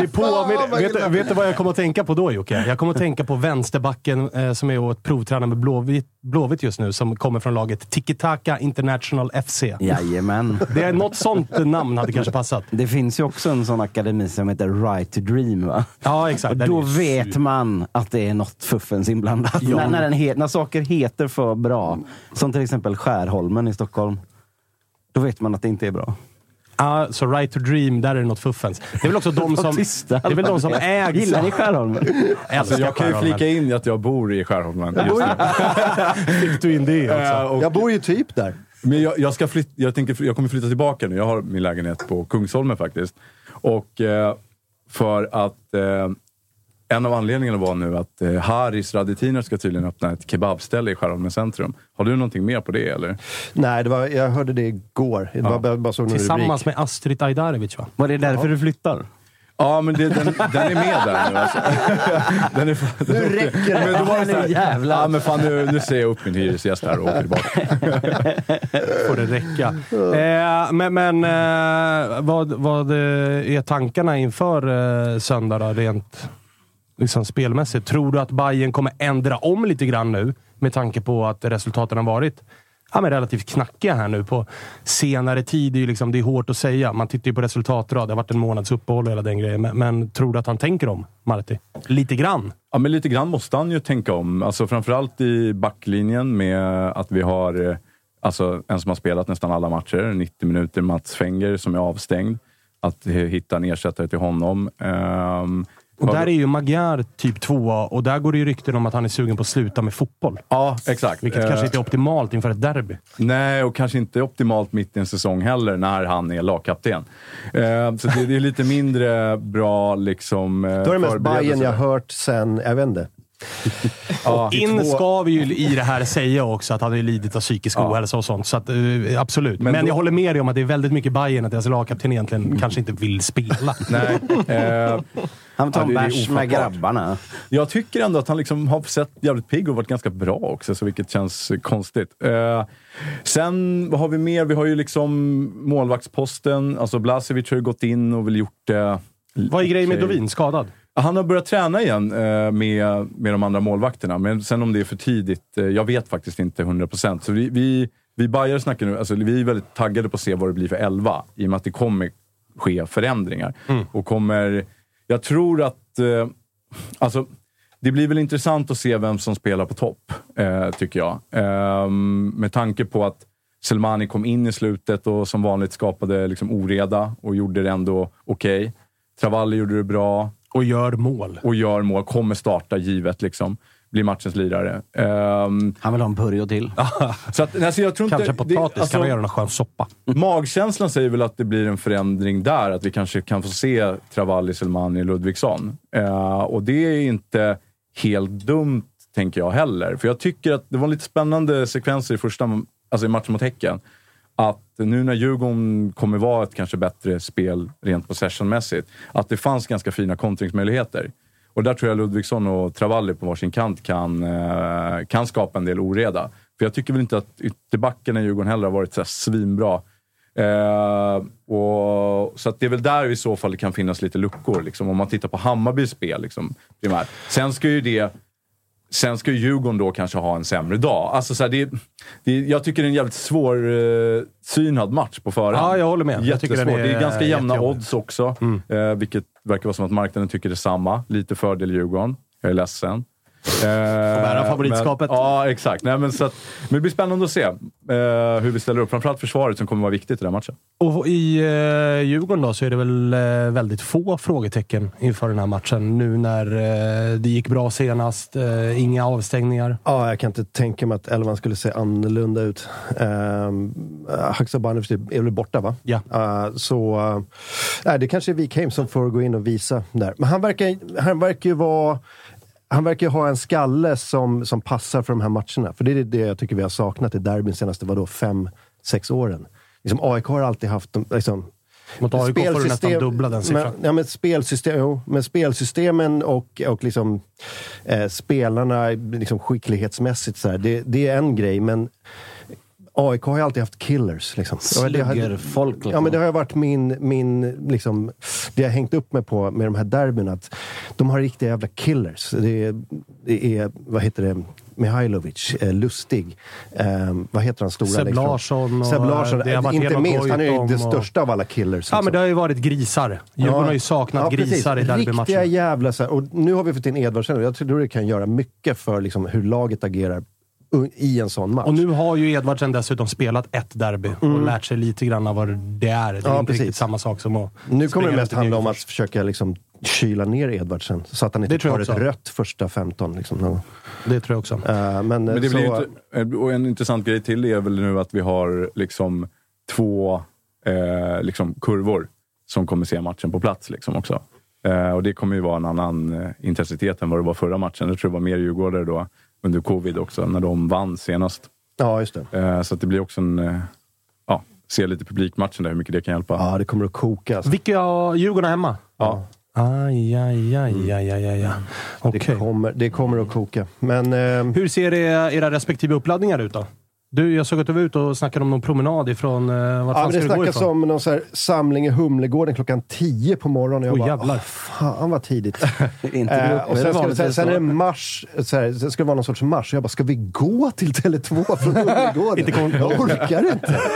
Det påminner, vet, du- vet du vad jag kommer att tänka på då Jocke? Jag kommer att tänka på vänsterbacken eh, som är åt provtränare med Blåvitt, Blåvitt just nu, som kommer från laget Tiki Taka International FC. Jajamän. Det är något sånt namn hade kanske passat. Det finns ju också en sån akademi som heter Right to Dream. Va? Ja, exakt. Och då vet man att det är något fuffens inblandat. Ja. När, när, he- när saker heter för bra, som till exempel Skärholmen i Stockholm, då vet man att det inte är bra. Ja, så Right to Dream, där är det något fuffens. Det är väl också de (laughs) som, det är väl de som ägs... Gillar ni Skärholmen? Alltså, jag kan ju flika in att jag bor i Skärholmen. (laughs) Fick du in det också? Eh, och- Jag bor ju typ där. Men jag, jag, ska flyt, jag, tänker, jag kommer flytta tillbaka nu. Jag har min lägenhet på Kungsholmen faktiskt. Och eh, för att eh, en av anledningarna var nu att eh, Haris Radetiner ska tydligen öppna ett kebabställe i Skärholmen centrum. Har du någonting mer på det eller? Nej, det var, jag hörde det igår. Det var bara, bara såg Tillsammans rubrik. med Astrid Ajdarevic va? Var det därför du flyttar? Ja, men det, den, den är med där nu alltså. (laughs) den är, den, Nu räcker det! men då var det så här, Jävlar. ja, men fan, nu, nu säger jag upp min hyresgäst här och åker tillbaka. (laughs) får det räcka. Eh, men men eh, vad, vad eh, är tankarna inför eh, söndag då, rent liksom, spelmässigt? Tror du att Bayern kommer ändra om lite grann nu med tanke på att resultaten har varit ja, men relativt knackiga här nu på senare tid? Det är, ju liksom, det är hårt att säga. Man tittar ju på resultatrad. Det har varit en månads uppehåll och hela den grejen. Men, men tror du att han tänker om, Marti? Lite grann? Ja, men lite grann måste han ju tänka om. Alltså, framförallt i backlinjen med att vi har eh, alltså, en som har spelat nästan alla matcher, 90 minuter, Mats Fenger, som är avstängd. Att hitta en ersättare till honom. Ehm, och där är ju Magyar typ tvåa och där går det ju rykten om att han är sugen på att sluta med fotboll. Ja, exakt. Vilket kanske inte är optimalt inför ett derby. Nej, och kanske inte optimalt mitt i en säsong heller när han är lagkapten. Eh, så det, det är lite mindre bra liksom... Eh, Det var det mest. Bayern jag hört sen, jag vet inte. (laughs) Ja. In ska vi ju i det här säga också att han har lidit av psykisk ohälsa och sånt. Så att, eh, absolut. Men, Men då- jag håller med dig om att det är väldigt mycket Bayern att deras lagkapten egentligen kanske inte vill spela. Nej. (laughs) Eh, Han tar Ja, en bärs med grabbarna. Jag tycker ändå att han liksom har sett jävligt pigg och varit ganska bra också, så vilket känns konstigt. Eh, sen, vad har vi mer? Vi har ju liksom målvaktsposten. Alltså Blasevic har ju gått in och väl gjort det. Vad är grejen med. Dovin? Skadad? Han har börjat träna igen eh, med, med de andra målvakterna, men sen om det är för tidigt, eh, jag vet faktiskt inte 100%. Så vi, vi, vi Bajare snackar nu, alltså vi är väldigt taggade på att se vad det blir för elva, i och med att det kommer ske förändringar. Och kommer, jag tror att, eh, alltså det blir väl intressant att se vem som spelar på topp, eh, tycker jag. Ehm, med tanke på att Selmani kom in i slutet och som vanligt skapade liksom oreda och gjorde det ändå okej. Travalli gjorde det bra Och gör mål. och gör mål, kommer starta givet. Liksom. Blir matchens lirare. Ehm, Han vill ha en Purjo till. (laughs) så att, alltså, jag tror Kanske inte, potatis det, alltså, kan man göra någon skön soppa. (laughs) Magkänslan säger väl att det blir en förändring där. Att vi kanske kan få se Travalli, Selmani, Ludvigsson. Eh, och det är inte helt dumt, tänker jag heller. För jag tycker att det var lite spännande sekvenser i första alltså i matchen mot Häcken. Att nu när Djurgården kommer vara ett kanske bättre spel rent possessionmässigt, att det fanns ganska fina kontringsmöjligheter. Och där tror jag Ludvigsson och Travalli på varsin kant kan, eh, kan skapa en del oreda. För jag tycker väl inte att ytterbackarna i Djurgården heller har varit så svinbra. Eh, och, så det är väl där i så fall det kan finnas lite luckor. Liksom, om man tittar på Hammarbys spel liksom, primärt. Sen ska ju det... Sen ska ju Djurgården då kanske ha en sämre dag. Alltså, så här, det, det, jag tycker det är en jävligt svår eh, synad match på förhand. Ja, jag håller med. Jag tycker den är det är ganska jämna odds också. Eh, vilket verkar vara som att marknaden tycker detsamma. Lite fördel Djurgården. Jag är ledsen. Eh, bära favoritskapet. Men, ja, exakt. Nej, men, så att, men det blir spännande att se eh, hur vi ställer upp. Framförallt försvaret som kommer vara viktigt i den här matchen. Och i eh, Djurgården då så är det väl eh, väldigt få frågetecken inför den här matchen. Nu när eh, det gick bra senast, eh, inga avstängningar. Ja, jag kan inte tänka mig att elvan skulle se annorlunda ut. Um, Haksabanovic är väl borta, va? Ja. Uh, så uh, det kanske är Wikheim som får gå in och visa där. Men han verkar, han verkar ju vara... Han verkar ha en skalle som, som passar för de här matcherna. För det är det jag tycker vi har saknat i derbyn senaste vadå, fem, sex åren. Liksom, AIK har alltid haft... Liksom, Mot AIK får du nästan dubbla den siffran. men, ja, men spelsystem, jo, men spelsystemen och, och liksom, eh, spelarna liksom skicklighetsmässigt, så här, det, det är en grej, men AIK har ju alltid haft killers. Liksom. Och det har- Sluggerfolk. Liksom. Ja, men det har varit min, min liksom, det jag hängt upp mig på med de här derbyn, att de har riktiga jävla killers. Det är, det är vad heter det, Mihailovic, eh, Lustig, eh, vad heter han stora Seb fram? Larsson och, Seb Larsson, det har varit inte minst. Han är ju och- största av alla killers. Ja, liksom. men det har ju varit grisar. Djurgården har ju saknat precis. grisar i Riktiga derbymatcherna. jävla... Så här, och nu har vi fått in Edvardsen och jag tror det kan göra mycket för liksom, hur laget agerar i en sån match. Och nu har ju Edvardsen dessutom spelat ett derby och lärt sig lite grann av vad det är. Det är Mm. Ja, inte precis. riktigt samma sak som att Nu kommer det mest handla om att försöka liksom, kyla ner Edvardsen så att han inte tar ett rött första 15. Liksom. Det tror jag också. Eh, men, Men det så, blir ju inte, och en intressant grej till är väl nu att vi har liksom två eh, liksom kurvor som kommer se matchen på plats liksom också. Eh, och det kommer ju vara en annan eh, intensitet än vad det var förra matchen. Jag tror det var mer djurgårdare då under covid också, när de vann senast. Ja, just det. Eh, så att det blir också en... Eh, ja, se lite publikmatchen där, hur mycket det kan hjälpa. Ja, det kommer att koka. Alltså. Vilka har Djurgården hemma? Ja. Aj, aj, aj, aj, aj, aj. Okej. Det, kommer, det kommer att koka. Men... Eh, Hur ser det, era respektive uppladdningar ut då? Du, jag såg att du var ute och snackade om någon promenad ifrån... Uh, vart Ja, fan men det snackas om någon så här samling i Humlegården klockan 10 på morgonen. Jag Oj, bara, jävlar. "Åh, fan vad tidigt. (laughs) Inte Eh, det och sen, ska, det- sen, sen är det mars, så här, sen ska det vara någon sorts marsch. Jag bara, ska vi gå till Tele2 från Humlegården? (laughs) Inte kom- jag orkar inte. (laughs)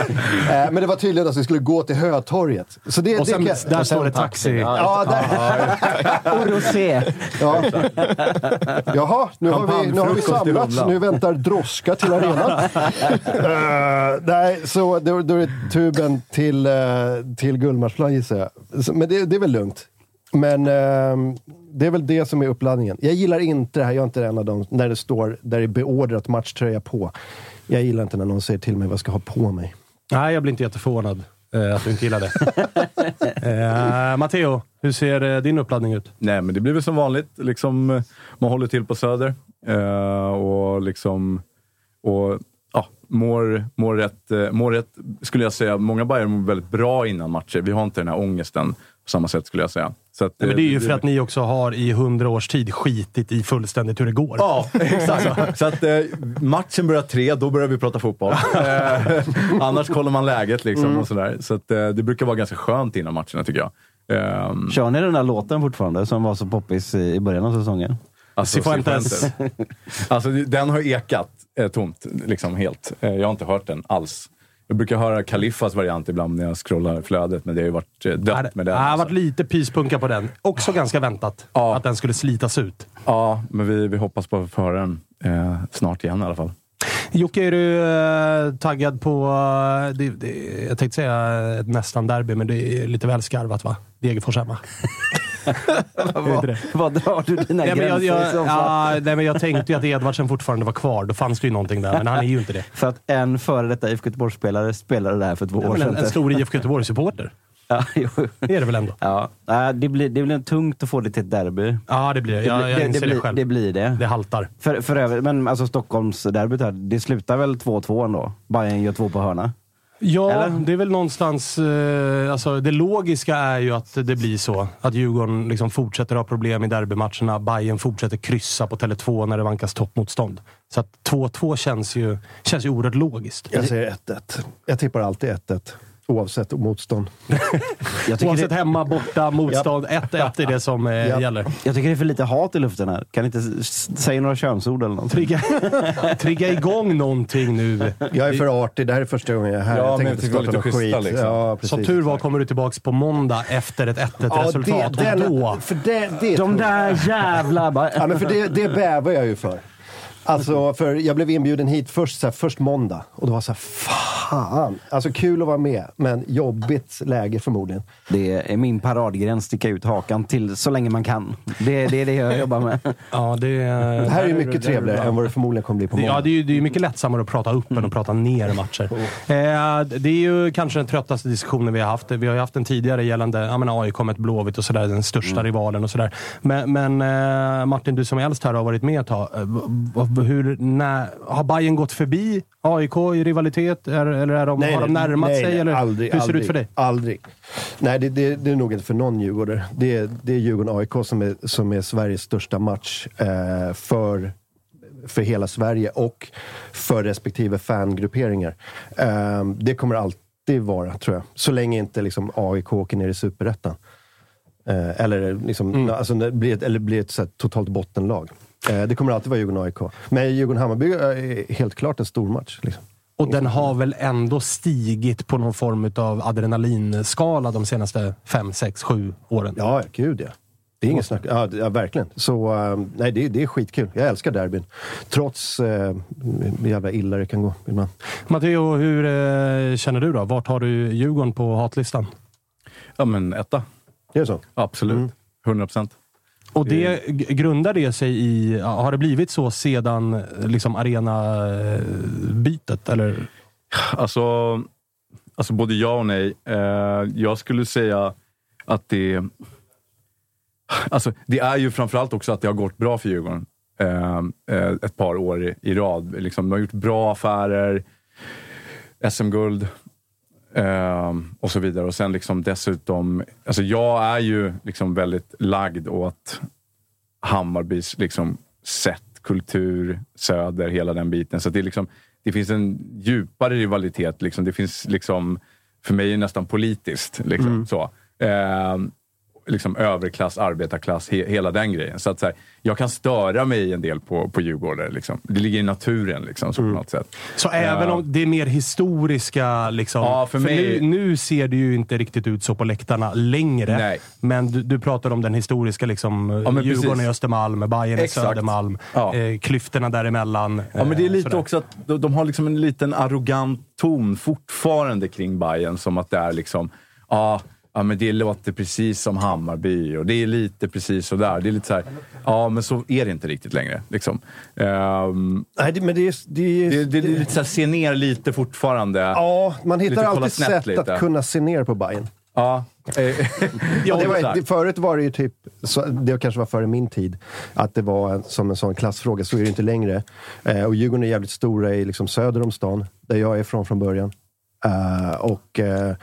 Eh, men det var tydligen att vi skulle gå till Hötorget. Så det, Och det sen, kan- där står det taxi. Ja, där, Och rosé. ja. Jaha, nu har vi, nu har vi samlats. Nu väntar droska till arenan. Eh, nej, så då, då är det tuben till, uh, till Gullmarsplan gissar jag. Så, men det, det är väl lugnt. Men eh, det är väl det som är uppladdningen. Jag gillar inte det här, jag är inte en av dem, när det står där det är beordrat matchtröja på. Jag gillar inte när någon säger till mig vad jag ska ha på mig. Nej, jag blir inte jätteförvånad eh, att du inte gillar det. uh, (laughs) Matteo, hur ser eh, din uppladdning ut? Nej, men det blir väl som vanligt. Liksom, eh, man håller till på Söder eh, och liksom och, ja, mår, mår, rätt, eh, mår rätt, skulle jag säga. Många Bayern mår väldigt bra innan matcher. Vi har inte den här ångesten på samma sätt skulle jag säga. Så att, Nej, men det är ju eh, för att ni också har i hundra års tid skitit i fullständigt hur det går. Ja, exakt. (laughs) Så att eh, matchen börjar tre, då börjar vi prata fotboll. (laughs) Eh, annars kollar man läget liksom och sådär. Så att, eh, det brukar vara ganska skönt innan matcherna tycker jag. Ehm, Kör ni den där låten fortfarande som var så poppis i i början av säsongen? Alltså, Cifuentes. Cifuentes. alltså, den har ekat eh, tomt, liksom helt. Eh, jag har inte hört den alls. Jag brukar höra Kalifas variant ibland när jag scrollar flödet, men det har ju varit eh, dött det med det den. har alltså. varit lite pyspunka på den. Också ganska väntat Ja. att den skulle slitas ut. Ja, men vi, vi hoppas på att få höra den eh, snart igen i alla fall. Jocke, är du eh, taggad på... eh, det, det, jag tänkte säga ett nästan derby, men det är lite väl skarvat va? Degerfors hemma. (laughs) vad, vad drar du dina Nej, jag, gränser jag, fall? ja, nej, men jag tänkte ju att Edvardsen fortfarande var kvar. Då fanns det ju någonting där, men han är ju inte det. (laughs) För att en före detta IFK Göteborg-spelare spelade där för två Ja, år sedan. en, en stor IFK Göteborg-supporter. (laughs) Ja, jo. Det är det väl ändå? Ja, det blir, det blir tungt att få det till ett derby. Ja, det blir det. Jag, jag det, inser det, det, blir, själv. det blir det. Det haltar. För, för övrigt, men alltså Stockholmsderbyt här, det slutar väl 2-2 ändå? Bayern gör två på hörna. Ja, Eller? det är väl någonstans... Eh, alltså, det logiska är ju att det blir så. Att Djurgården liksom fortsätter ha problem i derbymatcherna. Bayern fortsätter kryssa på Tele2 när det vankas toppmotstånd. Så att 2-2 känns ju, känns ju oerhört logiskt. Jag säger 1-1. Jag tippar alltid 1-1. Oavsett motstånd. (laughs) Jag tycker, Oavsett det, hemma, borta, motstånd. 1-1 är det som eh, Ja. gäller. jag tycker det är för lite hat i luften här. Kan ni inte säga några könsord eller något? Trigga, (laughs) trigga igång någonting nu. Jag är för artig. Det här är första gången jag är här. Ja, jag men inte lite skit. schyssta, liksom. Ja, precis. Som tur var kommer du tillbaka på måndag efter ett 1-1 Ja, resultat. det, och då... för det, det De där jävla... Ja, men för det, det bävar jag ju för. Alltså, för jag blev inbjuden hit först, så här, först måndag. Och då var så här, fan. Alltså kul att vara med, men jobbigt läge förmodligen. Det är min paradgräns, sticka ut hakan till så länge man kan. Det, det är det jag jobbar med. Ja, det, Det här är ju mycket trevligare än vad det förmodligen kommer bli på måndag. ja, det är ju det är mycket lättsammare att prata upp än att prata ner matcher. Eh, det är ju kanske den tröttaste diskussionen vi har haft. Vi har ju haft den tidigare gällande ja, men AIK med Blåvitt och sådär, den största rivalen och sådär. Men, men eh, Martin, du som är äldst här har varit med ett tag. Hur, när, har Bayern gått förbi AIK i rivalitet? Är, eller är de, har de närmat nej, sig? nej, eller? aldrig, hur ser det aldrig, ut för dig? Aldrig. Nej, det, det, det är nog inte för någon djurgårdare. Det, är- det är Djurgården-AIK som är, som är Sveriges största match eh, för, för hela Sverige och för respektive fangrupperingar. Eh, det kommer alltid vara, tror jag. Så länge inte liksom, AIK åker ner i Superettan. Eh, eller liksom, alltså, det blir ett, eller blir ett så här, totalt bottenlag. Eh, det kommer alltid vara Djurgården-AIK. Men Djurgården-Hammarby är helt klart en stor match. Liksom. Och den har väl ändå stigit på någon form av adrenalinskala de senaste fem, sex, sju åren? Ja, gud ja. Det är inget snack. Ja, ja, verkligen. Så eh, nej, det, det är skitkul. Jag älskar derbyn. Trots eh, hur jävla illa det kan gå ibland. Matteo, hur eh, känner du då? Vart har du Djurgården på hatlistan? Ja, men etta. Det är så? Absolut. 100 procent. Och det, g- grundar det sig i... Har det blivit så sedan eh, liksom, arenabytet? Eller? Alltså, alltså både ja och nej. Eh, jag skulle säga att det... Alltså, det är ju framförallt också att det har gått bra för Djurgården eh, eh, ett par år i, i rad. Liksom, de har gjort bra affärer, SM-guld eh, och så vidare. Och sen liksom dessutom... Alltså jag är ju liksom väldigt lagd åt Hammarbys liksom, sätt, kultur, söder, hela den biten. Så det, är liksom, det finns en djupare rivalitet. Liksom. Det finns liksom, för mig nästan politiskt. Liksom, så. Eh, liksom överklass, arbetarklass, he, hela den grejen. Så att så här, jag kan störa mig en del på, på Djurgårdare. Liksom. Det ligger i naturen liksom, så på något sätt. Så även om det är mer historiska... Liksom, Ja, för mig- nu, nu ser det ju inte riktigt ut så på läktarna längre. Nej. Men du, du pratar om den historiska liksom, men Djurgården precis. i Östermalm, Bayern i. Södermalm. Ja. Eh, klyftorna däremellan. Ja, men det är eh, lite sådär. också att de, de har liksom en liten arrogant ton fortfarande kring Bayern som att det är liksom, ja, ja men det låter precis som Hammarby och det är lite precis sådär. Det är lite så här, ja men så är det inte riktigt längre. Liksom. Ehm, Nej, det, men det är... Det är det, det, det är lite så här, se ner lite fortfarande. ja, man hittar Lite alltid sätt lite. att kunna se ner på Bayern. Ja. (laughs) Ja, det var, förut var det ju typ, så, det kanske var före min tid, att det var som en sån klassfråga. Så är det inte längre. Eh, och Djurgården är jävligt stora i liksom söder om stan, där jag är ifrån från början. Eh, och, eh,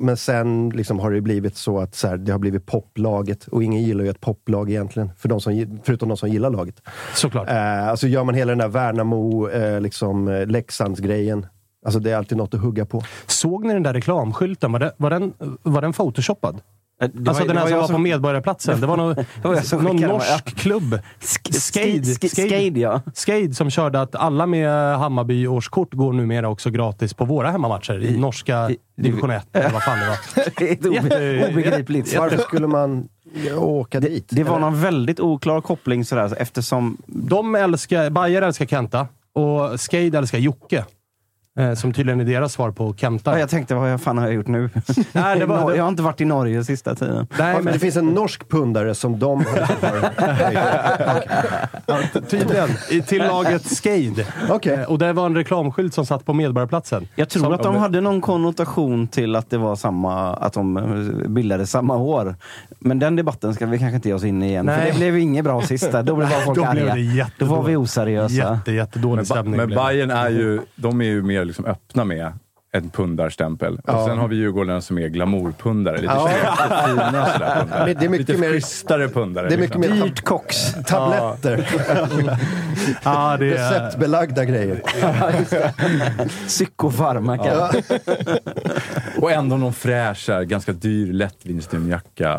men sen liksom har det blivit så att så här, det har blivit poplaget. Och ingen gillar ju ett poplag egentligen, för de som, förutom de som gillar laget. Såklart. Eh, alltså gör man hela den där Värnamo, eh, liksom, eh, Leksands-grejen. Alltså det är alltid något att hugga på. Såg ni den där reklamskylten? Var, det, var, den, var den photoshoppad? Det var- alltså det den här var som jag var på Medborgarplatsen. Det var någon, (laughs) var jag som någon norsk ja. klubb. Skade. Sk- Skade, ja. Skade som körde att alla med Hammarby-årskort går numera också gratis på våra hemmamatcher i norska i- division 1. Eller vad fan det var. (laughs) Det obegripligt. Varför skulle man åka dit? Det var Eller? någon väldigt oklar koppling sådär, eftersom... De älskar, Bayer älskar Kenta och Skade älskar Jocke. Eh, som tydligen är deras svar på Kenta. Ja, jag tänkte, vad fan har jag gjort nu? (laughs) Nej, det var- (laughs) Jag har inte varit i Norge sista tiden. Nej, men det finns en norsk pundare som de har... (laughs) tydligen. I- Till laget Skade. Okej. Eh, Och det var en reklamskylt som satt på Medborgarplatsen. Jag tror Som- att de hade någon konnotation till att det var samma, att de eh, bildade samma år. Men den debatten ska vi kanske inte ge oss in i igen. Nej. För det blev inget bra sist där. Då blev bara folk Då blev arga. Då var vi oseriösa. Jätte, jättedålig Men, ba- stämning. men. Bayern är ju, de är ju mer liksom öppna med en pundarstämpel. Ja. Och sen har vi Djurgården som är glamourpundare. Lite Ja. fina sådär (laughs) pundare. Det är mycket Lite mer- schysstare pundare. Det är mycket liksom. mer Dyrt kox. tabletter. Ja, det är... Receptbelagda grejer. Psykofarmaka. (laughs) Och ändå någon fräsch, här, ganska dyr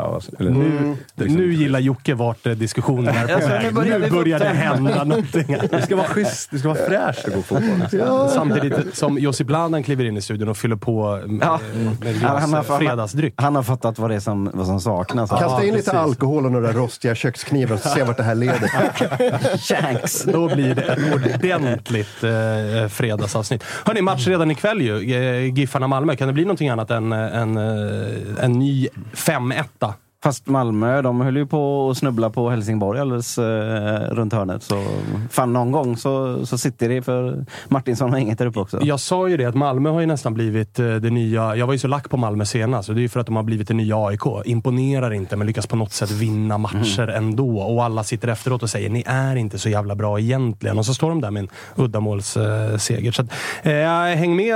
och så- Eller, Nu, liksom- nu gillar Jocke vart eh, diskussionen är på Alltså, väg. nu börjar Nu det hända någonting. Det ska vara schysst, det ska vara fräscht att gå fotboll. Samtidigt som Josip Ladan kliver in i studion och fyller på med, Ja. med Ja, glas han har- fredagsdryck. Han har fattat vad det är som, vad som saknas. Kasta in lite precis. alkohol och några rostiga köksknivar och se vart det här leder. (laughs) Shanks. Då blir det ett ordentligt eh, fredagsavsnitt. Hörni, match redan ikväll ju. Eh, Giffarna-Malmö. Kan det bli någonting annat än eh, en, eh, en ny 5-1? Fast Malmö, de höll ju på att snubbla på Helsingborg alldeles eh, runt hörnet. Så fan, någon gång så, så sitter det för Martinsson har inget där uppe också. Jag sa ju det att Malmö har ju nästan blivit eh, det nya... Jag var ju så lack på Malmö senast och det är ju för att de har blivit det nya AIK. Imponerar inte, men lyckas på något sätt vinna matcher ändå. Och alla sitter efteråt och säger ni är inte så jävla bra egentligen. Och så står de där med en uddamålsseger. Så att, eh, häng med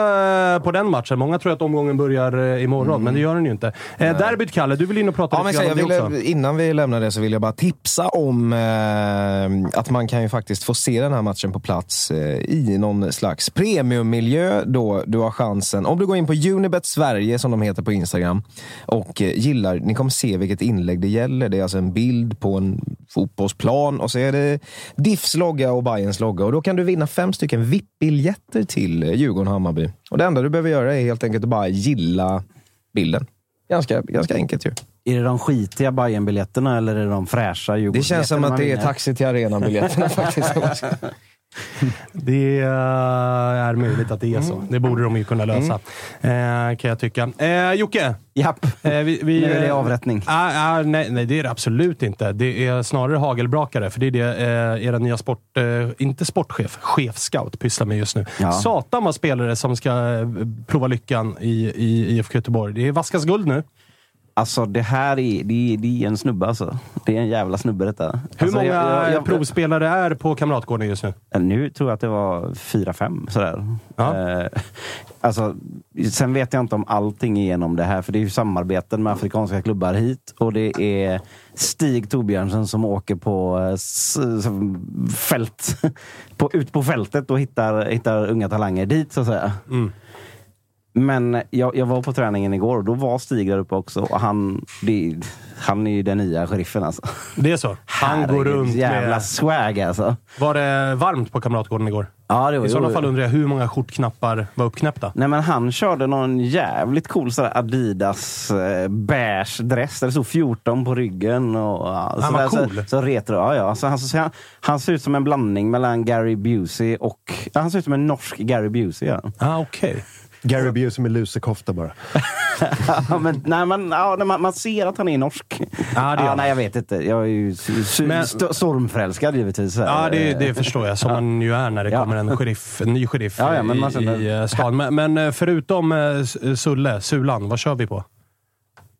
eh, på den matchen. Många tror att omgången börjar eh, imorgon, men det gör den ju inte. Eh, derbyt, Kalle. Du vill in och prata Ja, lite grann jag ville, innan vi lämnar det så vill jag bara tipsa om eh, att man kan ju faktiskt få se den här matchen på plats eh, i någon slags premiummiljö då du har chansen. Om du går in på Unibet Sverige som de heter på Instagram och eh, gillar, ni kommer se vilket inlägg det gäller. Det är alltså en bild på en fotbollsplan och så är det Diffs logga och Bayerns logga och då kan du vinna fem stycken VIP-biljetter till eh, Djurgården och Hammarby. Och det enda du behöver göra är helt enkelt att bara gilla bilden. Ganska, ganska enkelt ju. Är det de skitiga bayern biljetterna eller är det de fräscha Det känns som att det är taxi till arenan-biljetterna (laughs) faktiskt. (laughs) Det eh, är möjligt att det är så. Det borde de ju kunna lösa, eh, kan jag tycka. Eh, Jocke! Japp. Eh, vi, vi, Nu är det avrättning. Ah, ah, nej, nej, det är det absolut inte. Det är snarare hagelbrakare, för det är det eh, era nya sport... Eh, inte sportchef, chefscout pysslar med just nu. Ja. Satan vad spelare som ska eh, prova lyckan i, i IFK Göteborg. Det är Vaskas guld nu. Alltså det här är, det är, det är en snubbe alltså. Det är en jävla snubbe detta. Hur alltså, många jag- jag- jag- provspelare är på Kamratgården just nu? Nu tror jag att det var fyra, fem sådär. Eh, alltså, sen vet jag inte om allting igenom det här, för det är ju samarbeten med afrikanska klubbar hit och det är Stig Torbjörnsen som åker på eh, fält, (laughs) på, ut på fältet och hittar, hittar unga talanger dit så att säga. Mm. Men jag, jag var på träningen igår och då var Stig där uppe också. Och han, det, han är ju den nya sheriffen alltså. Det är så? Han går runt Jävla med... swag alltså. Var det varmt på Kamratgården igår? Ja, det var, I sådana fall undrar jag hur många skjortknappar var uppknäppta? Nej men han körde någon jävligt cool sådär Adidas eh, beige dress. Där det stod 14 på ryggen. Och, ja, Han var cool. Så, så retro. Ja, ja. Så han, så, han, han ser ut som en blandning mellan Gary Busey och... Ja, han ser ut som en norsk Gary Busey. Ja. Ah, Okej. Gary Busey med lusekofta bara. (laughs) ja, men, nej, men, ja, man, man ser att han är norsk. Ja, det gör ja, man. nej, jag vet inte. Jag är ju Men- st- stormförälskad givetvis. Ja, det, det förstår jag. Som (laughs) man ju är när det Ja. kommer en, sheriff, en ny sheriff Ja, ja, men i, man i eh, stan. Men, men eh, förutom eh, Sulle, Sulan, vad kör vi på?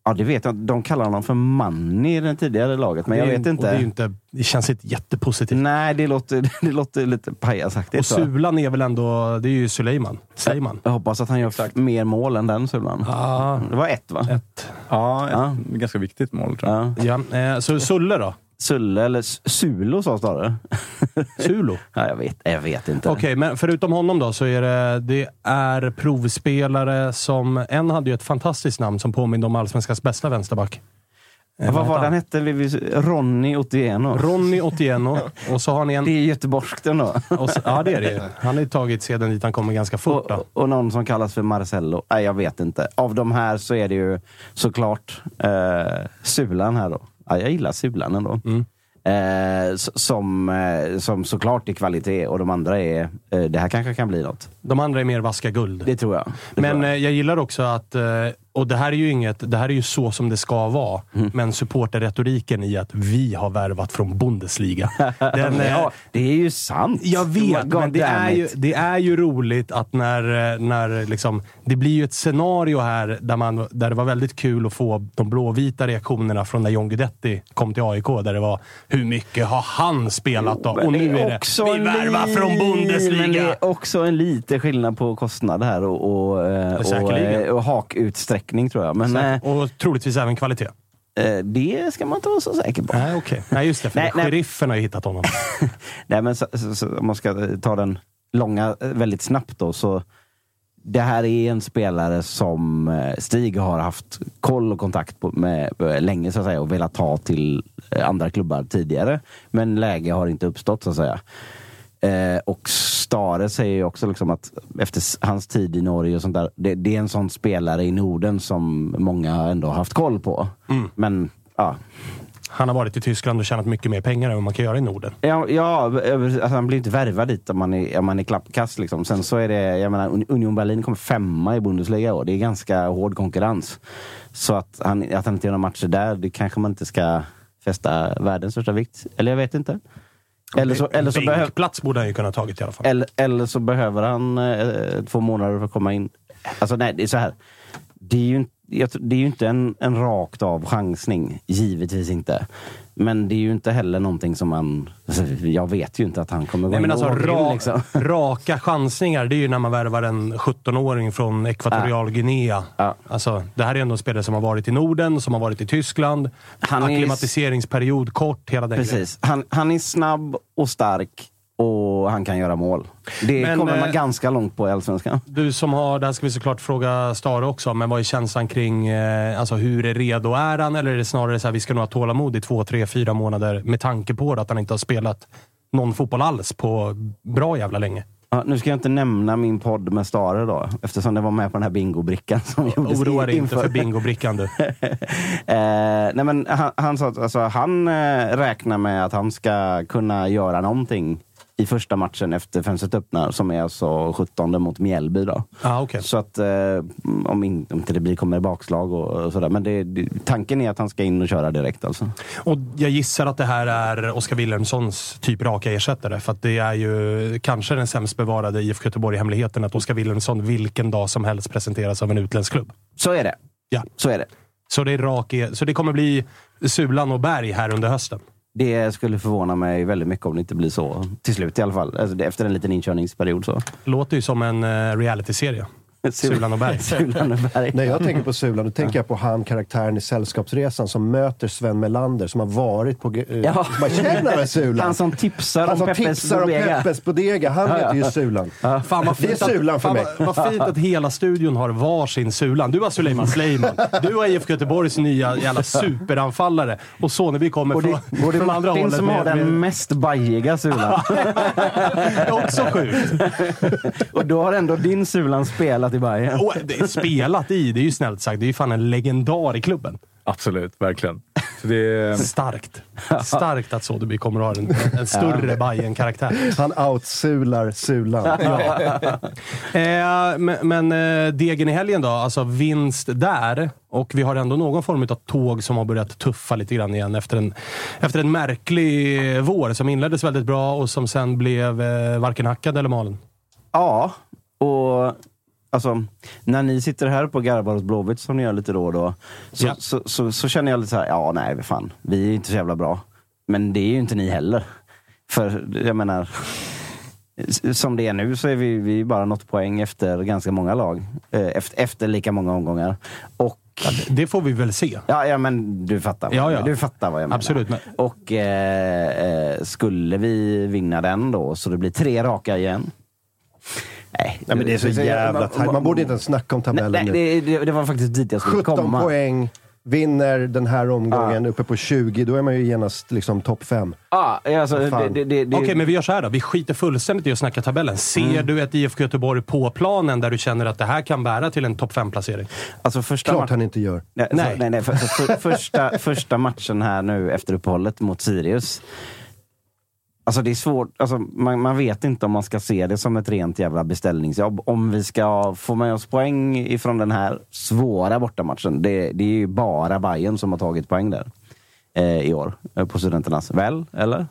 Ja, det vet jag. De kallar honom för Manni i det tidigare laget, men jag vet och inte. Det, är ju inte, det känns inte jättepositivt. Nej, det låter, (laughs) det låter lite och pajasaktigt. va? Sulan är väl ändå... Det är ju Suleiman. Sleiman. Jag hoppas att han gör f- mer mål än den Sulan. Ja, Det var ett va? ett. Ja, ett Ja. ganska viktigt mål tror jag. Ja. Ja. Eh, så Sulle då? Sulle, eller Sulo sa snarare. Sulo? (laughs) ja, jag, vet, jag vet inte. Okej, men förutom honom då så är det, det är provspelare som... En hade ju ett fantastiskt namn som påminner om Allsvenskans bästa vänsterback. Eh, Vad var den han? hette? Ronny Otieno. Ronny Otieno. Och så har ni en... Det är göteborgskt ändå. Så, ja, det är det. Han har ju tagit seden dit han kommer ganska fort. Och, och någon som kallas för Marcello. Nej, jag vet inte. Av de här så är det ju såklart eh, Sulan här då. Ja, jag gillar Sulan ändå. Mm. Eh, som, eh, som såklart är kvalitet och de andra är, eh, det här kanske kan bli något. De andra är mer vaska guld. Det tror jag. Det Men tror jag. eh, jag gillar också att, eh, och det här är ju inget, det här är ju så som det ska vara, Mm. men supporterretoriken i att vi har värvat från Bundesliga. (laughs) Den, eh, ja, det är ju sant. Jag vet, God men det är, ju, det är ju roligt att när, när liksom, det blir ju ett scenario här där, man, där det var väldigt kul att få de blåvita reaktionerna från när John Guidetti kom till AIK. Där det var, hur mycket har han spelat då? Och nu är det, vi värvar från Men det Bundesliga! är också en lite skillnad på kostnad här och, och, eh, och, Säkerligen. eh, och hakutsträckning tror jag. Men eh, Och troligtvis även kvalitet. eh, det ska man inte vara så säker på. Nej, okej. Nej, just det. För Nej, nej. sheriffen har ju hittat honom. (laughs) Nej, men så, så, så, om man ska ta den långa väldigt snabbt då. Så det här är en spelare som Stig har haft koll och kontakt på med länge så att säga och velat ta till andra klubbar tidigare. Men läge har inte uppstått så att säga. Eh, och Stare säger ju också liksom att efter hans tid i Norge och sånt där. Det, det är en sån spelare i Norden som många ändå har haft koll på. Men ja, Han har varit i Tyskland och tjänat mycket mer pengar än vad man kan göra i Norden. Ja, ja alltså han blir inte värvad dit om man är, om man är klappkast. Liksom. Sen så är det, jag menar, Un- Union Berlin kommer femma i Bundesliga i år. Det är ganska hård konkurrens. Så att han, att han inte gör några matcher där, det kanske man inte ska fästa världens största vikt. Eller jag vet inte. Eller så, eller så, behöv, Bänkplats borde han ju kunna tagit i alla fall. eller, eller så behöver han eh, två månader för att komma in. Alltså nej, det är så här. Det är ju, det är ju inte en, en rakt av chansning. Givetvis inte. Men det är ju inte heller någonting som man... Alltså, (laughs) jag vet ju inte att han kommer gå Nej, men in alltså, all in, ra, liksom. (laughs) Raka chansningar, det är ju när man värvar en 17-åring från Ekvatorial Guinea. Ja. Alltså, det här är ändå en spelare som har varit i Norden, som har varit i Tyskland. Han Akklimatiseringsperiod kort, hela den. Precis. Han, han är snabb och stark och han kan göra mål. Det Men, kommer man eh, ganska långt på i Allsvenskan. Du som har, det här ska vi såklart fråga Stare också, men vad är känslan kring eh, alltså hur är redo är han? Eller är det snarare så här, vi ska nog ha tålamod i två, tre, fyra månader med tanke på att han inte har spelat någon fotboll alls på bra jävla länge? Ja, nu ska jag inte nämna min podd med Stare då, eftersom det var med på den här bingobrickan (laughs) som gjordes Oroa dig inte för bingobrickan du. (laughs) Eh, nej men han, han sa att alltså, han eh, räknar med att han ska kunna göra någonting i första matchen efter fönstret öppnar, som är alltså 17 mot Mjällby. Då. Ah, okay. Så att eh, om, in, om inte det blir, kommer bakslag och, och sådär. Men det, det, tanken är att han ska in och köra direkt alltså. Och jag gissar att det här är Oskar Wilhelmssons typ raka ersättare. För det är ju kanske den sämst bevarade IFK Göteborg-hemligheten att Oskar Wilhelmsson vilken dag som helst presenteras av en utländsk klubb. Så är det. Ja. Så är det. Så det, är rak, er- så det kommer bli Sulan och Berg här under hösten. Det skulle förvåna mig väldigt mycket om det inte blir så till slut i alla fall. Alltså, efter en liten inkörningsperiod. så. Låter ju som en uh, realityserie. (laughs) Sulan och Berg. (laughs) Sulan och Berg. När jag tänker på Sulan, då tänker jag på han, karaktären i Sällskapsresan, som möter Sven Melander, som har varit på... Uh, Ja. Man känner Sulan. Han som tipsar Han om som Peppes tipsar om Bodega. Peppes Bodega. Han Ja, heter ju ja. Sulan. Fan vad Det är fint, Sulan för mig. vad, vad fint att hela studion har varsin Sulan. Du har Suleiman Sleiman. Du har IFK Göteborgs nya jävla superanfallare. Och Soneby kommer Och det, från, och det är från andra hållet. som har den med- mest bajiga sulan. (laughs) Det är också sjukt. och då har ändå din sulan spelat i Bayern. Och det är spelat i, det är ju snällt sagt. Det är ju fan en legendar i klubben. Absolut, verkligen. Är, (laughs) Starkt. Starkt att Sodeby kommer att ha en, en större bayern karaktär Han outsular Sulan. (laughs) Eh, men men eh, degen i helgen då? Alltså vinst där. Och vi har ändå någon form av tåg som har börjat tuffa lite grann igen efter en, efter en märklig vår som inleddes väldigt bra och som sen blev eh, varken hackad eller malen. Ja, och alltså, när ni sitter här på Garbar hos Blåvitt som ni gör lite då och då. Så, Ja. så, så, så känner jag lite så här, ja nej, fan, vi är inte så jävla bra. Men det är ju inte ni heller. För jag menar, som det är nu så är vi, vi bara något poäng efter ganska många lag. Eh, Efter, efter lika många omgångar. Och Det får vi väl se. Ja, ja men du fattar. Ja, ja. Du fattar vad jag menar. Absolut, men- Och eh, eh, skulle vi vinna den då, så det blir tre raka igen. Nej, Nej, men det är så jävla tajt. Man borde inte ens snacka om tabellen Nej, nu. det, det, det var faktiskt dit jag skulle 17 komma. poäng, vinner den här omgången uppe på 20, då är man ju genast liksom topp 5. Ja, alltså, Okej, men vi gör så här då. Vi skiter fullständigt i att snacka tabellen. Ser du ett IFK Göteborg på planen där du känner att det här kan bära till en topp 5-placering? alltså första Klart han inte gör. Nej, Nej. Så, nej, nej för, så, för, första, första matchen här nu efter uppehållet mot Sirius. Alltså det är svårt, alltså man, man vet inte om man ska se det som ett rent jävla beställningsjobb. Om vi ska få med oss poäng ifrån den här svåra bortamatchen. Det, det är ju bara Bayern som har tagit poäng där eh, i år eh, på studenternas. Väl, eller?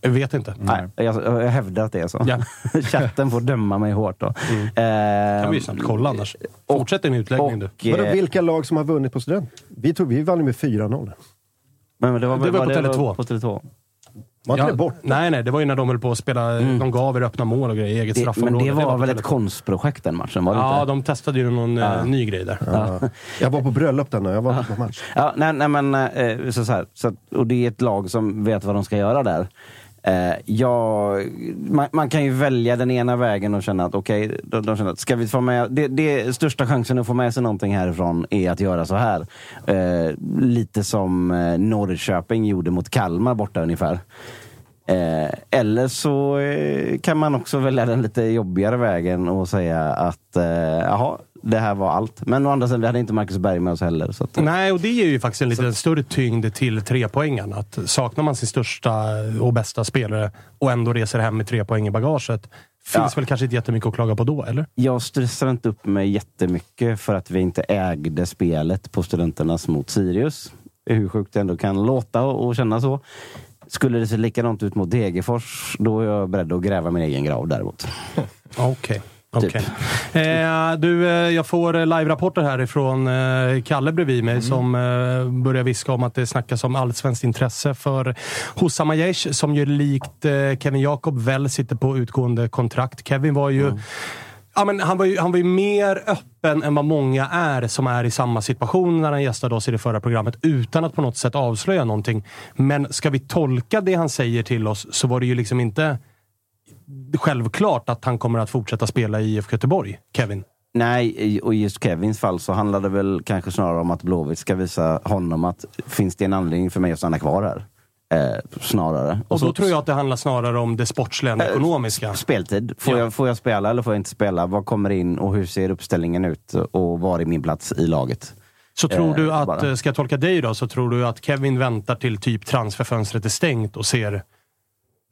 Jag vet inte. Nej, jag, jag hävdar att det är så. Ja. (laughs) Chatten får döma mig hårt då. Mm. Eh, kan vi ju snabbt kolla annars. Fortsätt din utläggning du. och, Vadå, eh, vilka lag som har vunnit på student? Vi, tog, vi vann ju med 4-0. men det var, Det var Tele2. På Tele2. Var inte Ja, det bort? nej, nej. Det var ju när de höll på att spela. De gav er öppna mål och grejer i eget Mm. Det, men straffområde. det var väl ett Tele2. konstprojekt den matchen? Var det Ja, inte? de testade ju någon eh, ny grej där. Ja. Jag var på bröllop den. Jag var på match. Ja, nej, nej men, eh, så, så här, så, och det är ett lag som vet vad de ska göra där. Eh, ja, man, man kan ju välja den ena vägen och känna att okej, de, de känner att ska vi få med, det, det största chansen att få med sig någonting härifrån är att göra så här. Eh, lite som eh, Norrköping gjorde mot Kalmar borta ungefär. Eh, eller så eh, kan man också välja den lite jobbigare vägen och säga att eh, jaha, det här var allt. Men å andra sidan, vi hade inte Marcus Berg med oss heller. Så att, Nej, och det ger ju faktiskt en lite större tyngd till trepoängen. Att saknar man sin största och bästa spelare och ändå reser hem med tre poäng i bagaget, finns Ja. väl kanske inte jättemycket att klaga på då, eller? Jag stressar inte upp mig jättemycket för att vi inte ägde spelet på Studenternas mot Sirius. Hur sjukt det ändå kan låta och och känna så. Skulle det se likadant ut mot Degerfors, då är jag beredd att gräva min egen grav däremot. (laughs) Okej. Typ. okej. Eh, du, eh, jag får eh, live-rapporter härifrån eh, Kalle bredvid mig som eh, börjar viska om att det snackas om allsvenskt intresse för Hossam Aiesh som ju likt eh, Kevin Jakob väl sitter på utgående kontrakt. Kevin var ju Ja, men han, var ju, han var ju mer öppen än vad många är som är i samma situation när han gästade oss i det förra programmet utan att på något sätt avslöja någonting. Men ska vi tolka det han säger till oss så var det ju liksom inte självklart att han kommer att fortsätta spela i IFK Göteborg, Kevin. Nej, och i just Kevins fall så handlar det väl kanske snarare om att Blåvitt ska visa honom att finns det en anledning för mig att stanna kvar här? Eh, snarare. Och så- då tror jag att det handlar snarare om det sportsliga än det ekonomiska. Speltid. Får, Ja. jag, får jag spela eller får jag inte spela? Vad kommer in och hur ser uppställningen ut? Och var är min plats i laget? Så tror Eh, du att, bara. eh, ska jag tolka dig då, så tror du att Kevin väntar till typ transferfönstret är stängt och ser...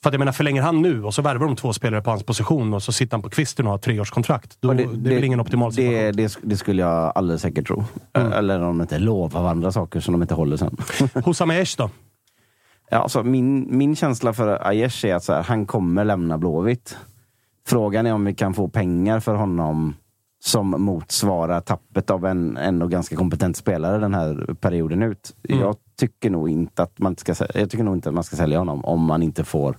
För att jag menar, förlänger han nu och så värvar de två spelare på hans position och så sitter han på kvisten och har treårskontrakt. Då, Och det, är väl ingen optimal situation? det, det, det skulle jag alldeles säkert tro. Mm. Eller om de inte lovar varandra saker som de inte håller sen. (laughs) Hos Amesh då? ja, alltså, min, min känsla för Aiesh är att här, han kommer lämna Blåvitt. Frågan är om vi kan få pengar för honom som motsvarar tappet av en ändå ganska kompetent spelare den här perioden ut. Mm. Jag tycker nog inte att man ska, jag tycker nog inte att man ska sälja honom om man inte får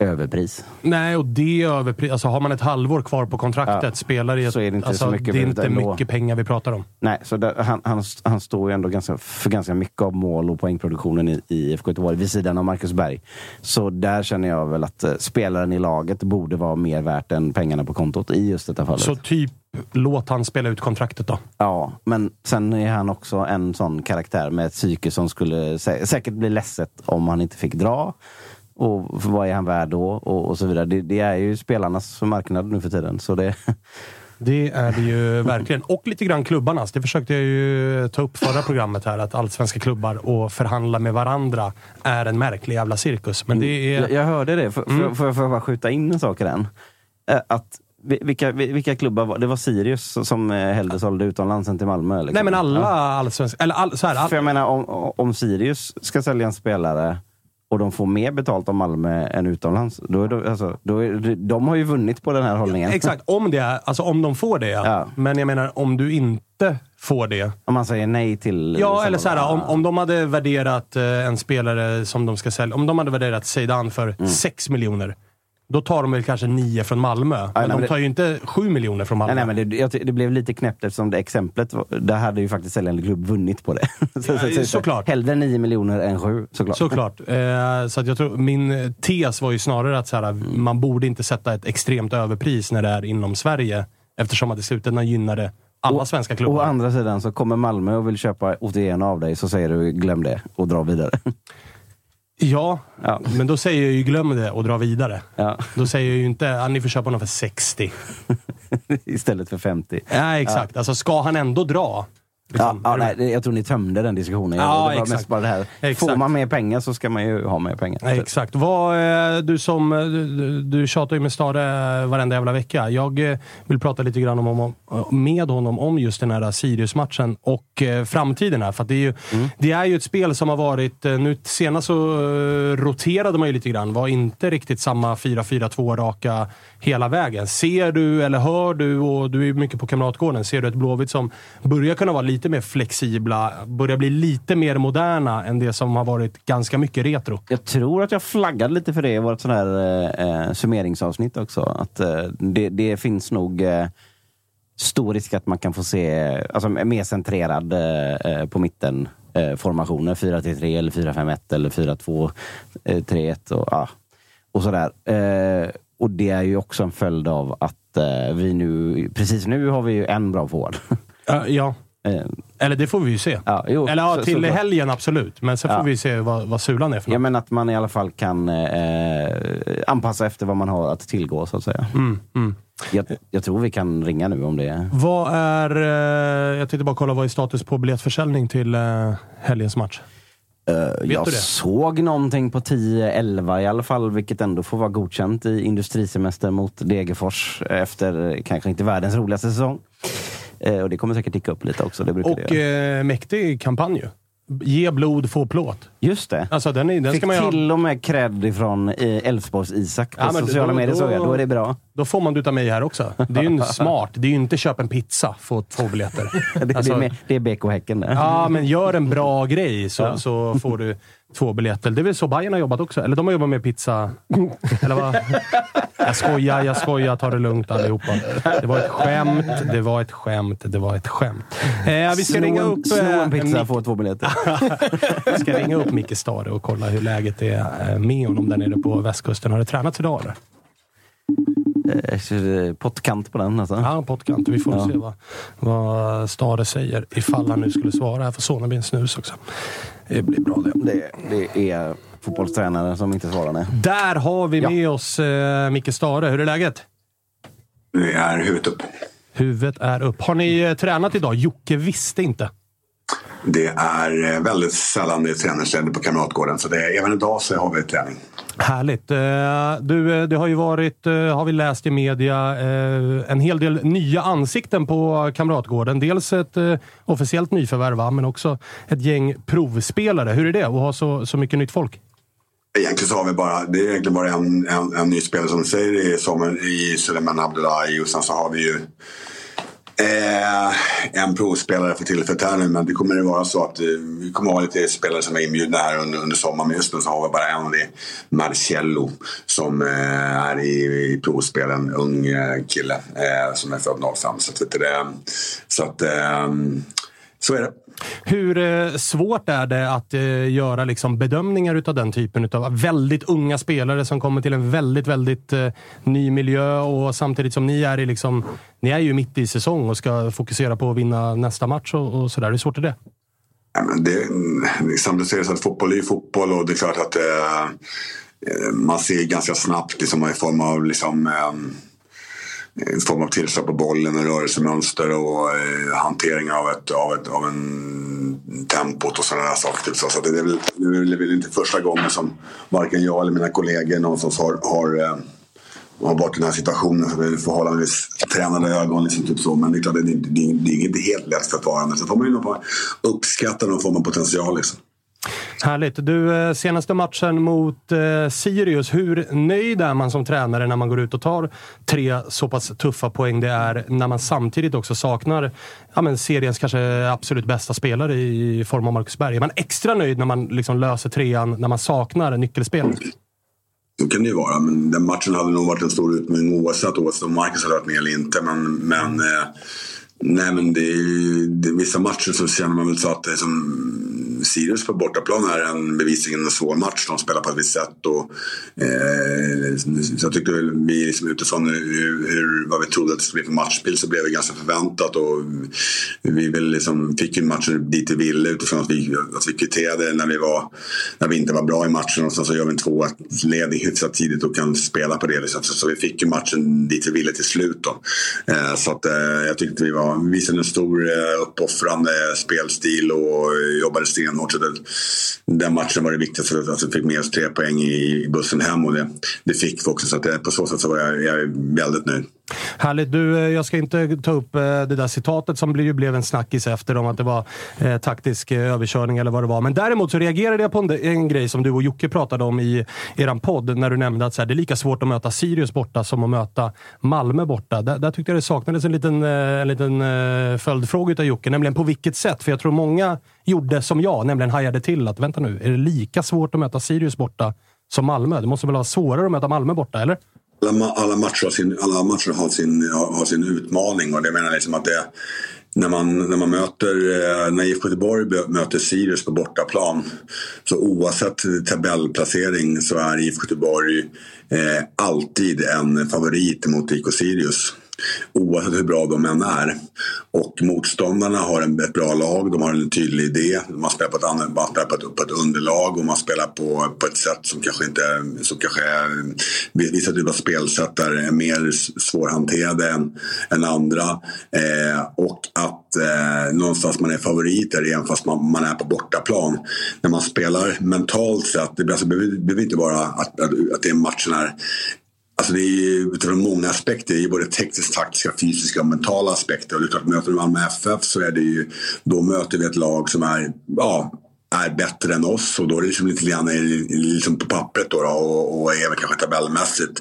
överpris. Nej, och det är överpris. Alltså, har man ett halvår kvar på kontraktet, Ja, spelar i ett, så är det inte alltså, så mycket det är inte mycket pengar vi pratar om. Nej, så där, han, han, han står ju ändå ganska, för ganska mycket av mål och poängproduktionen i, i IFK Göteborg vid sidan av Marcus Berg. Så där känner jag väl att eh, spelaren i laget borde vara mer värt än pengarna på kontot i just detta fallet. Så typ, låt han spela ut kontraktet då. Ja, men sen är han också en sån karaktär med ett psyke som skulle sä säkert bli ledset om han inte fick dra. Och vad är han värd då? Och, och så vidare. Det, det är ju spelarnas marknad nu för tiden. Så det, (laughs) Det är det ju verkligen. Och lite grann klubbarnas. Det försökte jag ju ta upp förra programmet här. Att allsvenska klubbar och förhandla med varandra är en märklig jävla cirkus. Men det är... jag, jag hörde det. Får Mm. jag bara skjuta in en sak i den? Eh, Att, vi- vilka, vi- vilka klubbar var det? var Sirius som eh, hellre sålde utomlands än till Malmö? Liksom. Nej men alla allsvenska... Eller all, så här, all, För jag menar, om, om Sirius ska sälja en spelare och de får mer betalt av Malmö än utomlands. Då är det, alltså, då är de har ju vunnit på den här hållningen. Exakt, om det är, alltså om de får det ja. Ja. Men jag menar, om du inte får det. Om man säger nej till... Ja, eller så här, Ja. om, om de hade värderat eh, en spelare som de ska sälja. Om de hade värderat Zeidan för 6 miljoner. Då tar de väl kanske 9 från Malmö. Men nej, de men det- tar ju inte 7 miljoner från Malmö. Nej, nej, men det, det blev lite knäppt eftersom det exemplet, där hade ju faktiskt säljande klubb vunnit på det. (laughs) så, Ja, såklart. Hellre 9 miljoner än 7, såklart. Såklart. (laughs) Eh, så att jag tror, min tes var ju snarare att så här, man borde inte sätta ett extremt överpris när det är inom Sverige. Eftersom att i slutändan gynnar det alla svenska Å klubbar. andra sidan så kommer Malmö och vill köpa 81 av dig, så säger du glöm det och dra vidare. (laughs) Ja, Ja. men då säger jag ju glöm det och dra vidare. Ja. Då säger jag ju inte att ni får köpa honom för 60. (laughs) Istället för 50. Nej, exakt. Alltså, ska han ändå dra, Liksom. Ja, ja, nej, jag tror ni tömde den diskussionen. Ja, det var exakt. mest bara det här. Exakt. Får man mer pengar så ska man ju ha mer pengar. Nej, Exakt. Vad, eh, du, som, eh, du, du- tjatar ju med Stare varenda jävla vecka. Jag eh, vill prata lite grann om, om, med honom om just den här Sirius-matchen och eh, framtiden här. För det, är ju, det är ju ett spel som har varit... eh, Nu senast så eh, roterade man ju lite grann. Var inte riktigt samma 4-4-2 raka hela vägen. Ser du, eller hör du, och du är ju mycket på Kamratgården, ser du ett Blåvitt som börjar kunna vara lite mer flexibla, börjar bli lite mer moderna än det som har varit ganska mycket retro? Jag tror att jag flaggade lite för det i vårt sån här eh, summeringsavsnitt också. Att eh, det, det finns nog eh, stor risk att man kan få se alltså, mer centrerad eh, eh, på mitten eh, formationer. 4-3 eller 4-5-1 eller 4-2-3-1 eh, och, ah, och sådär. Eh, och det är ju också en följd av att eh, vi nu, precis nu har vi ju en bra forward. (laughs) Ja, ja. Eh, Eller det får vi ju se. ja, jo, Eller ja, så- till såklart. helgen absolut. Men sen Ja. får vi se vad, vad Sulan är för Ja, något. men att man i alla fall kan eh, anpassa efter vad man har att tillgå, så att säga. Mm, mm. Jag, jag tror vi kan ringa nu om det. Vad är... Eh, jag tänkte bara kolla vad är status på biljettförsäljning till eh, helgens match? Jag du det? såg någonting på 10-11 i alla fall, vilket ändå får vara godkänt i industrisemester mot Degerfors efter eh, kanske inte världens roligaste säsong. Eh, och det kommer säkert ticka upp lite också. Det brukar det Och göra. eh, mäktig kampanj ju. Ge blod, få plåt. Just det. Alltså den, är, den Fick ska man ju ha. till och med cred ifrån eh, Älvsborgs-Isak på Ja, men sociala då- medier såg jag. då- är det bra. Då får man det utav mig här också. Det är ju (laughs) smart. Det är ju inte köp en pizza, få två biljetter. Det, (laughs) Alltså- det, är, med- det är BK Häcken det. Ja, men gör en bra grej så, så får du två biljetter. Det är väl så Bayern har jobbat också? Eller de har jobbat med pizza... (laughs) Eller vad? Jag skojar, jag skojar. Ta det lugnt allihopa. Det var ett skämt, det var ett skämt, det var ett skämt. Eh, vi ska Slå ringa upp... Slå eh, en pizza, Mick- få två biljetter. (laughs) vi ska ringa upp Micke Stare och kolla hur läget är eh, med honom där nere på västkusten. Har det tränats idag eller? Eh, Pottkant på den alltså. Ja, pottkant. Vi får Ja. se vad, vad Stare säger. Ifall han nu skulle svara. Här får Soneby en snus också. Det blir bra det. Det, det är fotbollstränare som inte svarar nej. Där har vi Ja. med oss eh, Micke Stare. Hur är läget? Det är huvudet upp. Huvudet är upp. Har ni eh, tränat idag? Jocke visste inte. Det är eh, väldigt sällan det är träningsläger på Kamratgården. Så det är, även idag så har vi träning. Härligt. Eh, Du, eh, det har ju varit, har vi läst i media, en hel del nya ansikten på Kamratgården. Dels ett officiellt nyförvärv, men också ett gäng provspelare. Hur är det att ha så, så mycket nytt folk? Egentligen så har vi bara, det är egentligen bara en, en, en ny spelare som du säger i, Samuel, i Suleiman Abdullahi. Och sen så har vi ju eh, en provspelare för tillfället här nu. Men det kommer att vara så att eh, vi kommer ha lite spelare som är inbjudna här under, under sommaren. Men just nu så har vi bara en. Det är Marcello som eh, är i, i provspel. En ung eh, kille eh, som är född 05. Så att, vet du, det, så att eh, så är det. Hur eh, svårt är det att eh, göra liksom, bedömningar utav den typen av väldigt unga spelare som kommer till en väldigt, väldigt eh, ny miljö och samtidigt som ni är i liksom, ni är ju mitt i säsong och ska fokusera på att vinna nästa match och, och sådär. Hur svårt är det? Ja, men det, samtidigt är det så att fotboll är ju fotboll och det är klart att eh, man ser ganska snabbt liksom, i form av liksom, eh, Eh, en form av tillslag på bollen och rörelsemönster och eh, hantering av, ett, av, ett, av en tempot och sådana där saker. Typ. Så, så det, är väl, det är väl inte första gången som varken jag eller mina kollegor någonstans har, har eh, har varit i den här situationen. Så det är förhållandevis tränade ögon. Liksom, typ så. Men det är klart, det är, det det är inte helt lätt för att vara. Men sen får man ju uppskatta någon form av potential. Liksom. Härligt. Du, eh, senaste matchen mot eh, Sirius. Hur nöjd är man som tränare när man går ut och tar tre så pass tuffa poäng det är, när man samtidigt också saknar ja, men seriens kanske absolut bästa spelare i form av Marcus Berg? Är man extra nöjd när man liksom löser trean, när man saknar nyckelspelare? Så kan det ju vara. Men den matchen hade nog varit en stor utmaning oavsett, oavsett om Marcus hade varit med eller inte. Men, men, eh, nej, men det, är- det, vissa matcher så känner man väl så att det är som, Sirius på bortaplan är en bevisligen en svår match. De spelar på ett visst sätt. Och, eh, så jag tyckte väl vi liksom utifrån hur, hur, vad vi trodde att det skulle bli för matchbild så blev det ganska förväntat. Och vi väl liksom fick ju matchen dit vi ville utifrån att vi, att vi kvitterade när vi, var, när vi inte var bra i matchen. Och sen så gör vi en 2-1-ledning hyfsat tidigt och kan spela på det. Liksom. Så, så vi fick ju matchen dit vi ville till slut. Då. Eh, så att, eh, jag tyckte vi var, visade en stor eh, uppoffrande spelstil och jobbade stenhårt. Så det, den matchen var det viktigaste att vi fick med oss tre poäng i, bussen hem och det, det fick vi också. Så att eh, på så sätt så var jag, jag är väldigt nöjd. Härligt. Du, eh, jag ska inte ta upp eh, det där citatet som blev en snackis efter om att det var eh, taktisk eh, överkörning eller vad det var. Men däremot så reagerade jag på en, en grej som du och Jocke pratade om i eran podd när du nämnde att så här, det är lika svårt att möta Sirius borta som att möta Malmö borta. Där, där tyckte jag det saknades en liten, en liten eh, följdfråga av Jocke, nämligen på vilket sätt? För jag tror många gjorde som jag, nämligen hajade till att vänta nu, är det lika svårt att möta Sirius borta som Malmö? Det måste väl vara svårare att möta Malmö borta, eller? Alla, alla, matcher, har sin, alla matcher har sin, har, sin utmaning. Och det menar liksom att det när man, när man möter, eh, när IFK Göteborg möter Sirius på bortaplan så oavsett tabellplacering så är IFK Göteborg eh, alltid en favorit mot IK Sirius oavsett hur bra de än är. Och motståndarna har en, ett bra lag, de har en tydlig idé. Man spelar på ett, annat, man spelar på ett, på ett underlag och man spelar på, på ett sätt som kanske inte som kanske är, vissa typer av spelsätt är mer svårhanterade än, än andra. Eh, och att eh, någonstans man är favoriter även fast man, man är på bortaplan. När man spelar mentalt sett, det alltså, behöver inte vara att, att, att det matchen är Alltså det är ju utifrån många aspekter. Det är både tekniskt, taktiska, fysiska och mentala aspekter. Och det är klart, möter du Malmö FF så är det ju, då möter vi ett lag som är, ja, är bättre än oss och då är det liksom lite grann liksom på pappret då, då och, och även kanske tabellmässigt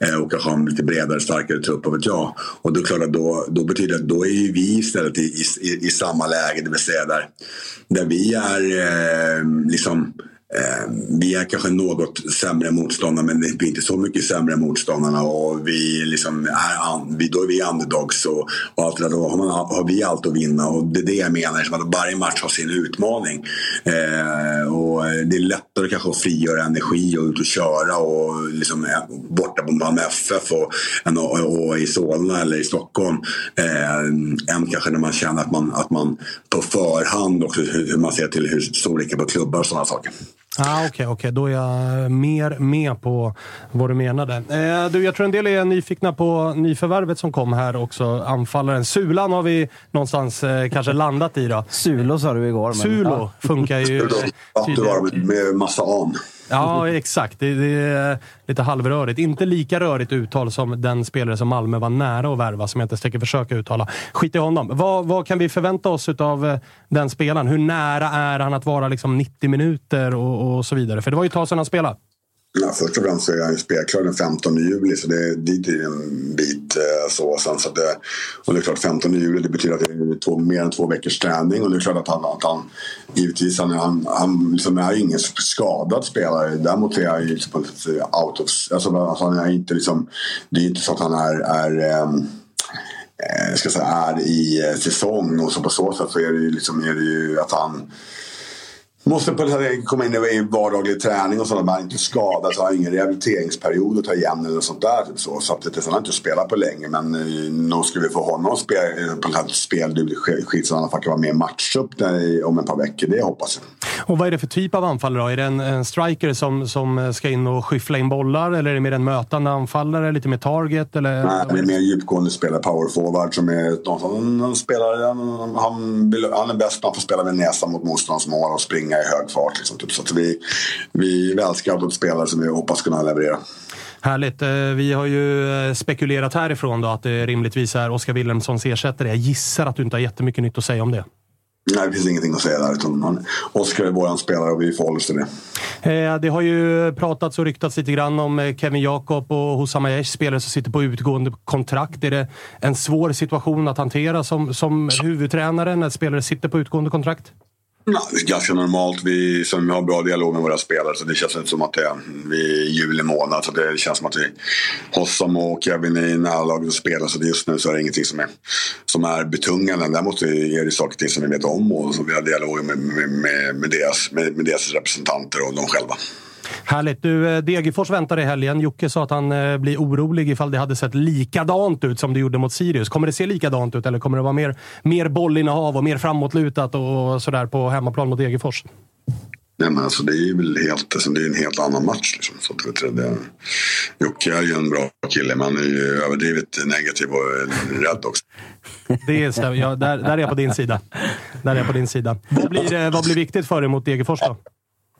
eh, och kanske ha en lite bredare, starkare trupp, vad vet jag. Och då, klart att då, då betyder det att då är ju vi istället i, i, i samma läge, det vill säga där, där vi är eh, liksom Eh, vi är kanske något sämre motståndare men vi är inte så mycket sämre motståndarna och vi liksom är, vi, då är vi underdogs och, och allt det där. Då har, man, har vi allt att vinna och det är det jag menar. Som att varje match har sin utmaning. Eh, och det är lättare kanske att frigöra energi och ut och köra och liksom eh, borta på Malmö FF och, och, och, i Solna eller i Stockholm. Eh, än kanske när man känner att man, att man på förhand också hur, hur man ser till hur storleken på klubbar och sådana saker. Ah, Okej, okay, okay, då är jag mer med på vad du menade. Eh, du, jag tror en del är nyfikna på nyförvärvet som kom här också. Anfallaren. Sulan har vi någonstans eh, kanske landat i. Då. Sulo sa du igår. Men, Sulo ja. funkar ju... Sulo. (laughs) Ja, du har med massa an. Ja, exakt. Det, det, är lite halvrörigt. Inte lika rörigt uttal som den spelare som Malmö var nära att värva, som jag inte tänker försöka uttala. Skit i honom. Vad, vad kan vi förvänta oss av eh, den spelaren? Hur nära är han att vara liksom 90 minuter och, och så vidare? För det var ju ett tag sedan han spelade. Ja, först och främst så är han spelklar den 15 juli så det, dit är en bit. Eh, så, sen, så det, och det är klart 15 juli det betyder att det är två, mer än två veckors träning och det är klart att han, att han givetvis han, han, han liksom är ingen skadad spelare. Däremot är han ju liksom eh, out of... Alltså, alltså han är inte liksom, det är inte så att han är, är um, ska säga, är i eh, säsong och så på så sätt så är det ju, liksom, är det ju att han Måste på komma in i vardaglig träning och sånt. Man är inte skadad så har ingen rehabiliteringsperiod att ta igen eller sånt där. Typ så så att det, han har inte spelat på länge. Men eh, nog skulle vi få honom spel, på ett speldugligt skit så han kan vara med i matchup om ett par veckor. Det hoppas jag. Och vad är det för typ av anfallare då? Är det en, en, striker som, som ska in och skyffla in bollar? Eller är det mer en mötande anfallare? Lite mer target? Eller? Nej, det är mer djupgående spelare. Power forward som är någon som spelar, han, han, han är bäst när han får spela med näsan mot motståndarens mål och springa i hög fart. Liksom, typ. Så att vi, vi är välscoutade spelare som vi hoppas kunna leverera. Härligt. Eh, vi har ju eh, spekulerat härifrån då att det rimligtvis är Oskar Wilhelmssons ersättare. Jag gissar att du inte har jättemycket nytt att säga om det. Nej, det finns ingenting att säga där. Utan Oskar är vår spelare och vi förhåller oss till det. Eh, det har ju pratats och ryktats lite grann om Kevin Jakob och Hussam Aiesh, spelare som sitter på utgående kontrakt. Är det en svår situation att hantera som, som huvudtränare när spelare sitter på utgående kontrakt? Ja, det är ganska normalt. Vi, som har bra dialog med våra spelare så det känns inte som att det är, vi är juli månad. Så det känns som att vi, Hossam och Kevin är i närlaget och spelar. Så just nu så är det ingenting som är, som är betungande. Däremot är det saker och ting som vi vet om och som vi har dialog med, med, med, med, deras, med, med deras representanter och de själva. Härligt. Du, eh, Degerfors väntar i helgen. Jocke sa att han eh, blir orolig ifall det hade sett likadant ut som det gjorde mot Sirius. Kommer det se likadant ut eller kommer det vara mer, mer bollinnehav och mer framåtlutat och sådär på hemmaplan mot Degerfors? Nej, men alltså, det är väl helt, alltså, det är en helt annan match. Liksom. Så att, det, Jocke är ju en bra kille, men han är ju överdrivet negativ och rädd också. Det stämmer. Ja, där, där är jag på din sida. Där är jag på din sida. Vad blir, eh, vad blir viktigt för dig mot Degerfors då?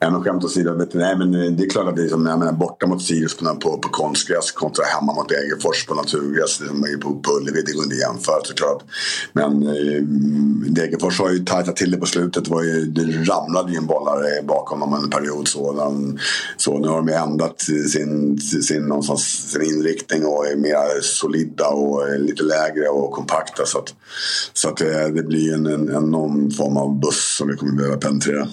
Ja, men skämt åsido, nej, men eh, det är klart att det är som, jag menar, borta mot Sirius på, på, på konstgräs kontra hemma mot Degerfors på naturgräs. Liksom, på, på Ullevi, det går inte att jämföra såklart. Men eh, Degerfors har ju tajtat till det på slutet. Det, var ju, det ramlade ju en bollare bakom dem en period. Så, så nu har de ju ändrat sin, sin, någonstans, sin inriktning och är mer solida och lite lägre och kompakta. Så att, så att det, det blir en, en, en någon form av buss som vi kommer behöva penetrera.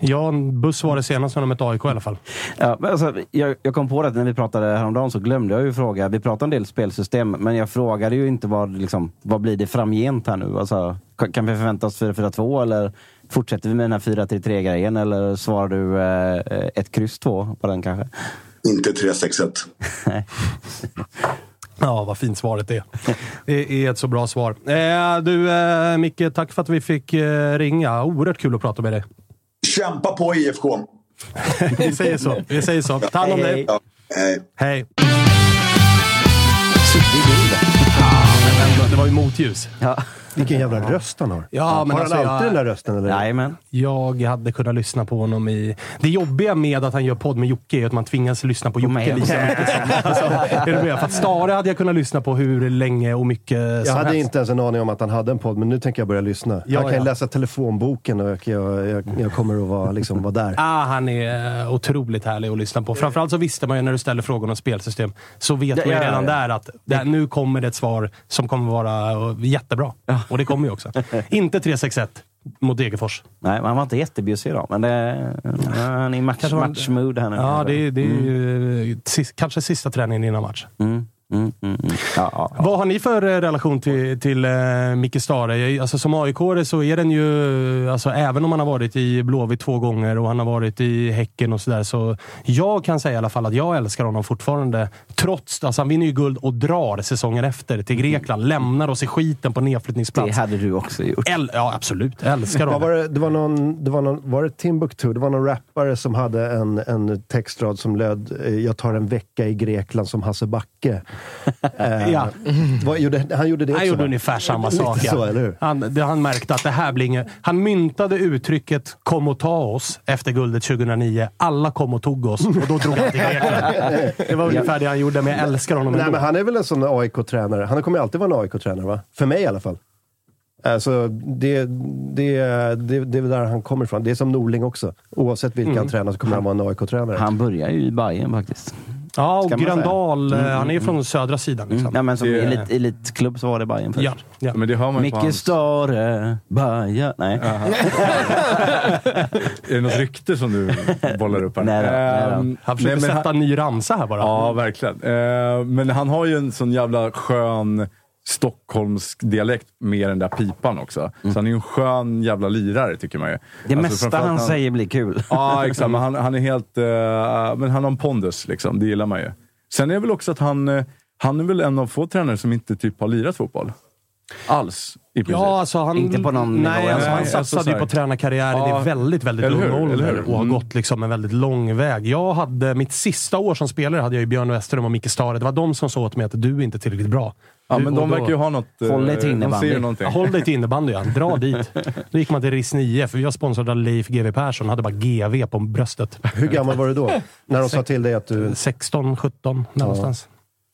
Ja, buss var det senast när de mötte AIK i alla fall. Ja, men alltså, jag, jag kom på det att när vi pratade häromdagen så glömde jag ju fråga. Vi pratade en del spelsystem, men jag frågade ju inte vad, liksom, vad blir det framgent här nu? Alltså, kan vi förvänta oss 4-4-2 eller fortsätter vi med den här 4-3-3-grejen? Eller svarar du eh, ett kryss 2 på den kanske? Inte 3-6-1. (laughs) Ja, vad fint svaret är. Det är ett så bra svar. Eh, du, eh, Micke, tack för att vi fick eh, ringa. Oerhört kul att prata med dig. Kämpa på IFK! vi säger så. Vi säger så. Ta hand om dig. Ja, hej. Hej. Ja, det var ju motljus. Ja. Vilken jävla röst han har. Ja, men har alltså, han alltid jag- den där rösten? Eller? Jajamän. Jag hade kunnat lyssna på honom i... Det jobbiga med att han gör podd med Jocke är att man tvingas lyssna på Jocke lika mycket som... (laughs) Alltså, är du med? För att Stare hade jag kunnat lyssna på hur länge och mycket Jag som hade helst. inte ens en aning om att han hade en podd, men nu tänker jag börja lyssna. Ja, han kan ju ja. läsa telefonboken och jag, jag, jag, jag kommer att vara, liksom, vara där. Ah, han är eh, otroligt härlig att lyssna på. Framförallt så visste man ju när du ställer frågor om spelsystem, så vet Ja, man ju ja, redan ja. där att det, nu kommer det ett svar som kommer vara eh, jättebra. Och det kommer ju också. Inte 361 mot Degerfors. Nej, han var inte jättebjussig idag, men det, han är i match, matchmood här nu. Ja, det, är- det är ju eh, sis- kanske sista träningen innan match. Mm, mm, mm, mm. Ja, ja, ja. Vad har ni för eh, relation till, till eh, Micke Stare? Alltså, som aik så är den ju, alltså, även om han har varit i Blåvitt två gånger och han har varit i Häcken och sådär, så jag kan säga i alla fall att jag älskar honom fortfarande. Trots, alltså han vinner ju guld och drar säsongen efter till Grekland. Lämnar oss i skiten på Det nedflyttningsplats. hade du också gjort. Äl- ja, absolut. Älskar honom. var det, det, var någon, det var någon, var det Timbuktu? Det var någon rappare som hade en, en textrad som löd “Jag tar en vecka i Grekland som Hasse Backe”. Eh, Ja. vad, gjorde, han gjorde det också Han gjorde va? ungefär samma sak. ja. så, eller hur? Han, det, han märkte att det här blir inget... Han myntade uttrycket “kom och ta oss” efter guldet 2009. Alla kom och tog oss och då drog han till Grekland. Det var ungefär det han gjorde, men jag älskar honom Nej, ändå. men han är väl en sån AIK-tränare. Han kommer alltid vara en AIK-tränare, va? För mig i alla fall. Alltså, det, det, det, det är där han kommer ifrån. Det är som Norling också. Oavsett vilka han tränar så kommer han vara en AIK-tränare. Han börjar ju i Bayern faktiskt. Ja, och. Gröndal. eh, Mm, Han är ju mm, från södra sidan. Liksom. Ja, men som Det- elit, elitklubb så var det Bayern först. Ja, ja. Men det hör man Micke hans... Stare, Bayern. Nej. (laughs) Är det något rykte som du bollar upp här? Nej då, nej då. Ehm, Han försöker nej, men sätta en ny ramsa här bara. Ja, verkligen. Eh, men han har ju en sån jävla skön stockholmsk dialekt med den där pipan också. Så han är ju en skön jävla lirare, tycker man ju. Det Alltså, mesta framförallt han säger blir kul. Ja, (laughs) exakt. Men han, han är helt... eh, men han har en pondus, liksom. Det gillar man ju. Sen är det väl också att han... eh, han är väl en av få tränare som inte typ har lirat fotboll. Alls, i princip. Ja, alltså han, Inte på någon nej, nivå, alltså han nej, satsade alltså så ju på tränarkarriären Ja, i väldigt, väldigt ung ålder och har Mm. gått liksom en väldigt lång väg. Jag hade, mitt sista år som spelare hade jag ju Björn Westerholm och Micke Stare. Det var de som sa åt mig att du är inte tillräckligt bra. Ja, men de verkar ju ha något... eh, Håll dig till De innebandy. Ja, Håll dig till innebandy, ja. Dra dit. (laughs) Då gick man till RIS 9, för vi var sponsrade av Leif GW Persson. hade bara GV på bröstet. Hur gammal var du då? När de sa till dig att du... 16, 17 någonstans.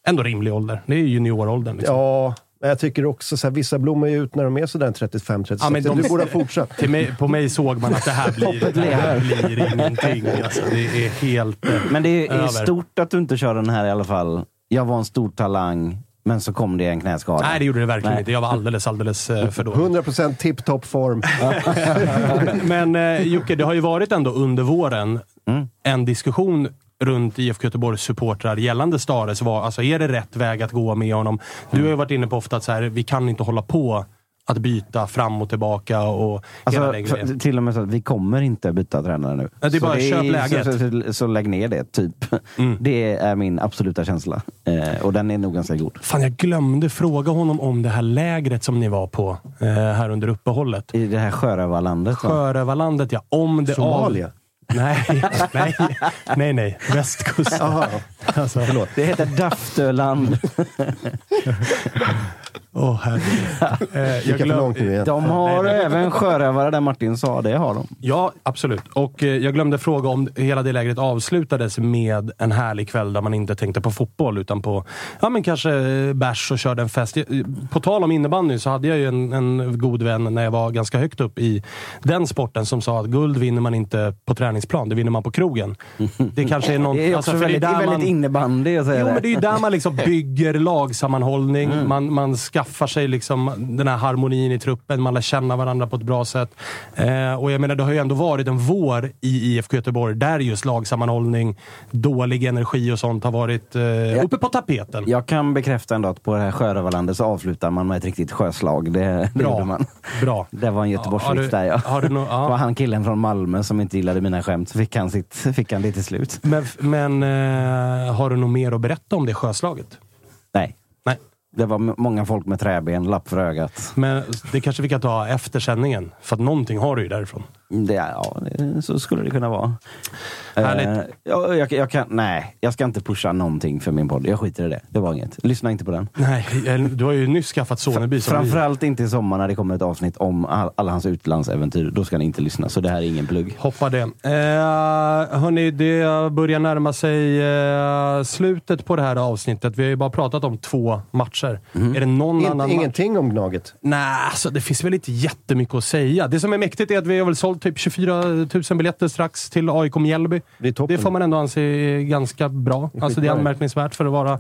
Ändå rimlig ålder. Det är ju junioråldern. Liksom. Ja, men jag tycker också så här, vissa blommar ju ut när de är sådär 35-36. Ja, men de- Du borde ha fortsatt. Till mig, på mig såg man att det här (laughs) blir, det här blir ingenting. Alltså, det är helt... eh, Men det är, är Över. stort att du inte kör den här i alla fall. Jag var en stor talang, Men så kom det en knäskada. Nej, det gjorde det verkligen Nej. inte. Jag var alldeles, alldeles eh, för dålig. 100% tip-top form. Men eh, Jocke, det har ju varit ändå under våren Mm. en diskussion runt IFK Göteborgs supportrar gällande Stares. Var, alltså, är det rätt väg att gå med honom? Du har ju varit inne på ofta att så här, vi kan inte hålla på att byta fram och tillbaka och Alltså, grejen. till och med så att vi kommer inte byta tränare nu. Ja, det är bara Så köp läget. Så, så, så, lägg ner det, typ. Mm. Det är min absoluta känsla. Eh, och den är nog ganska god. Fan, jag glömde fråga honom om det här lägret som ni var på eh, här under uppehållet. I det här sjörövarlandet. va? Sjörövarlandet, ja. Om det Somalia? Nej, (laughs) nej, nej, nej. Västkust. Jaha, Alltså, förlåt. Det heter Daftöland. (laughs) åh, herregud. (laughs) Eh, glöm- långt nu igen? De har Nej, nej. även sjörövare där Martin sa. Det har de. Ja, absolut. Och eh, jag glömde fråga om hela det lägret avslutades med en härlig kväll där man inte tänkte på fotboll utan på ja, men kanske eh, bärs och körde en fest. Jag- På tal om innebandy så hade jag ju en, en god vän när jag var ganska högt upp i den sporten som sa att guld vinner man inte på träningsplan, det vinner man på krogen. Det kanske är (laughs) någon... Det är alltså, också väldigt, det är där väldigt man- innebandy att säga Jo, det. men det är ju där man liksom (laughs) bygger lagsammanhållning. Mm. Man, man skaffar sig liksom den här harmonin i truppen. Man lär känna varandra på ett bra sätt. Eh, och jag menar, det har ju ändå varit en vår i IFK Göteborg där just lagsammanhållning, dålig energi och sånt har varit eh, uppe på tapeten. Jag kan bekräfta ändå att på det här sjörövarlandet så avslutar man med ett riktigt sjöslag. Det, det Bra. man. Bra. Det var en Göteborgsvits där ja. har du nå- ja. Var han killen från Malmö som inte gillade mina skämt, så fick han, sitt, fick han det till slut. Men, men eh, har du något mer att berätta om det sjöslaget? Det var många folk med träben, lapp för ögat. Men det kanske vi kan ta efter sändningen. För att någonting har du ju därifrån. Det, ja, så skulle det kunna vara. Härligt. Eh, ja, jag, jag kan, nej, jag ska inte pusha någonting för min podd. Jag skiter i det. Det var inget. Lyssna inte på den. Nej, du har ju nyss skaffat Soneby. som Framförallt inte i sommar när det kommer ett avsnitt om all, alla hans utlandsäventyr. Då ska ni inte lyssna. Så det här är ingen plugg. Hoppa det. Eh, hörni, det börjar närma sig eh, slutet på det här avsnittet. Vi har ju bara pratat om två matcher. Är det någon In, annan ingenting om Gnaget. Nej, alltså, det finns väl inte jättemycket att säga. Det som är mäktigt är att vi har väl sålt typ 24 000 biljetter strax till AIK Mjällby. Det är. Det får man ändå anse är ganska bra. Alltså, det är anmärkningsvärt för att vara...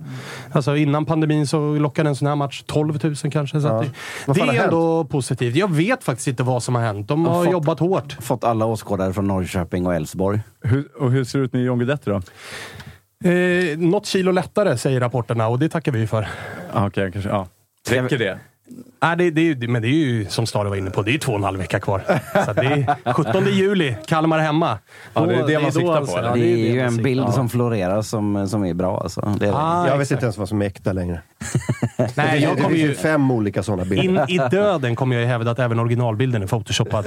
Alltså, innan pandemin så lockade en sån här match 12 000 kanske. Så Ja. att det, det är ändå positivt. Jag vet faktiskt inte vad som har hänt. De har fått- jobbat hårt. Fått alla åskådare från Norrköping och Älvsborg. Hur, och hur ser det ut med John Guidetti då? Eh, något kilo lättare, säger rapporterna och det tackar vi för. Ah, Okej, kanske. Ja. Räcker det? Nej, det, det, men det är ju, som Stare var inne på, det är två och en halv vecka kvar. Så det är 17 juli, Kalmar hemma. Ja, det är det man siktar på, alltså- det är det ju en bild som florerar som, som är bra. Alltså. Det är det. Ah, jag vet inte ens vad som är äkta längre. Nej, jag det kommer ju ju... fem olika sådana bilder. In i döden kommer jag ju hävda att även originalbilden är photoshoppad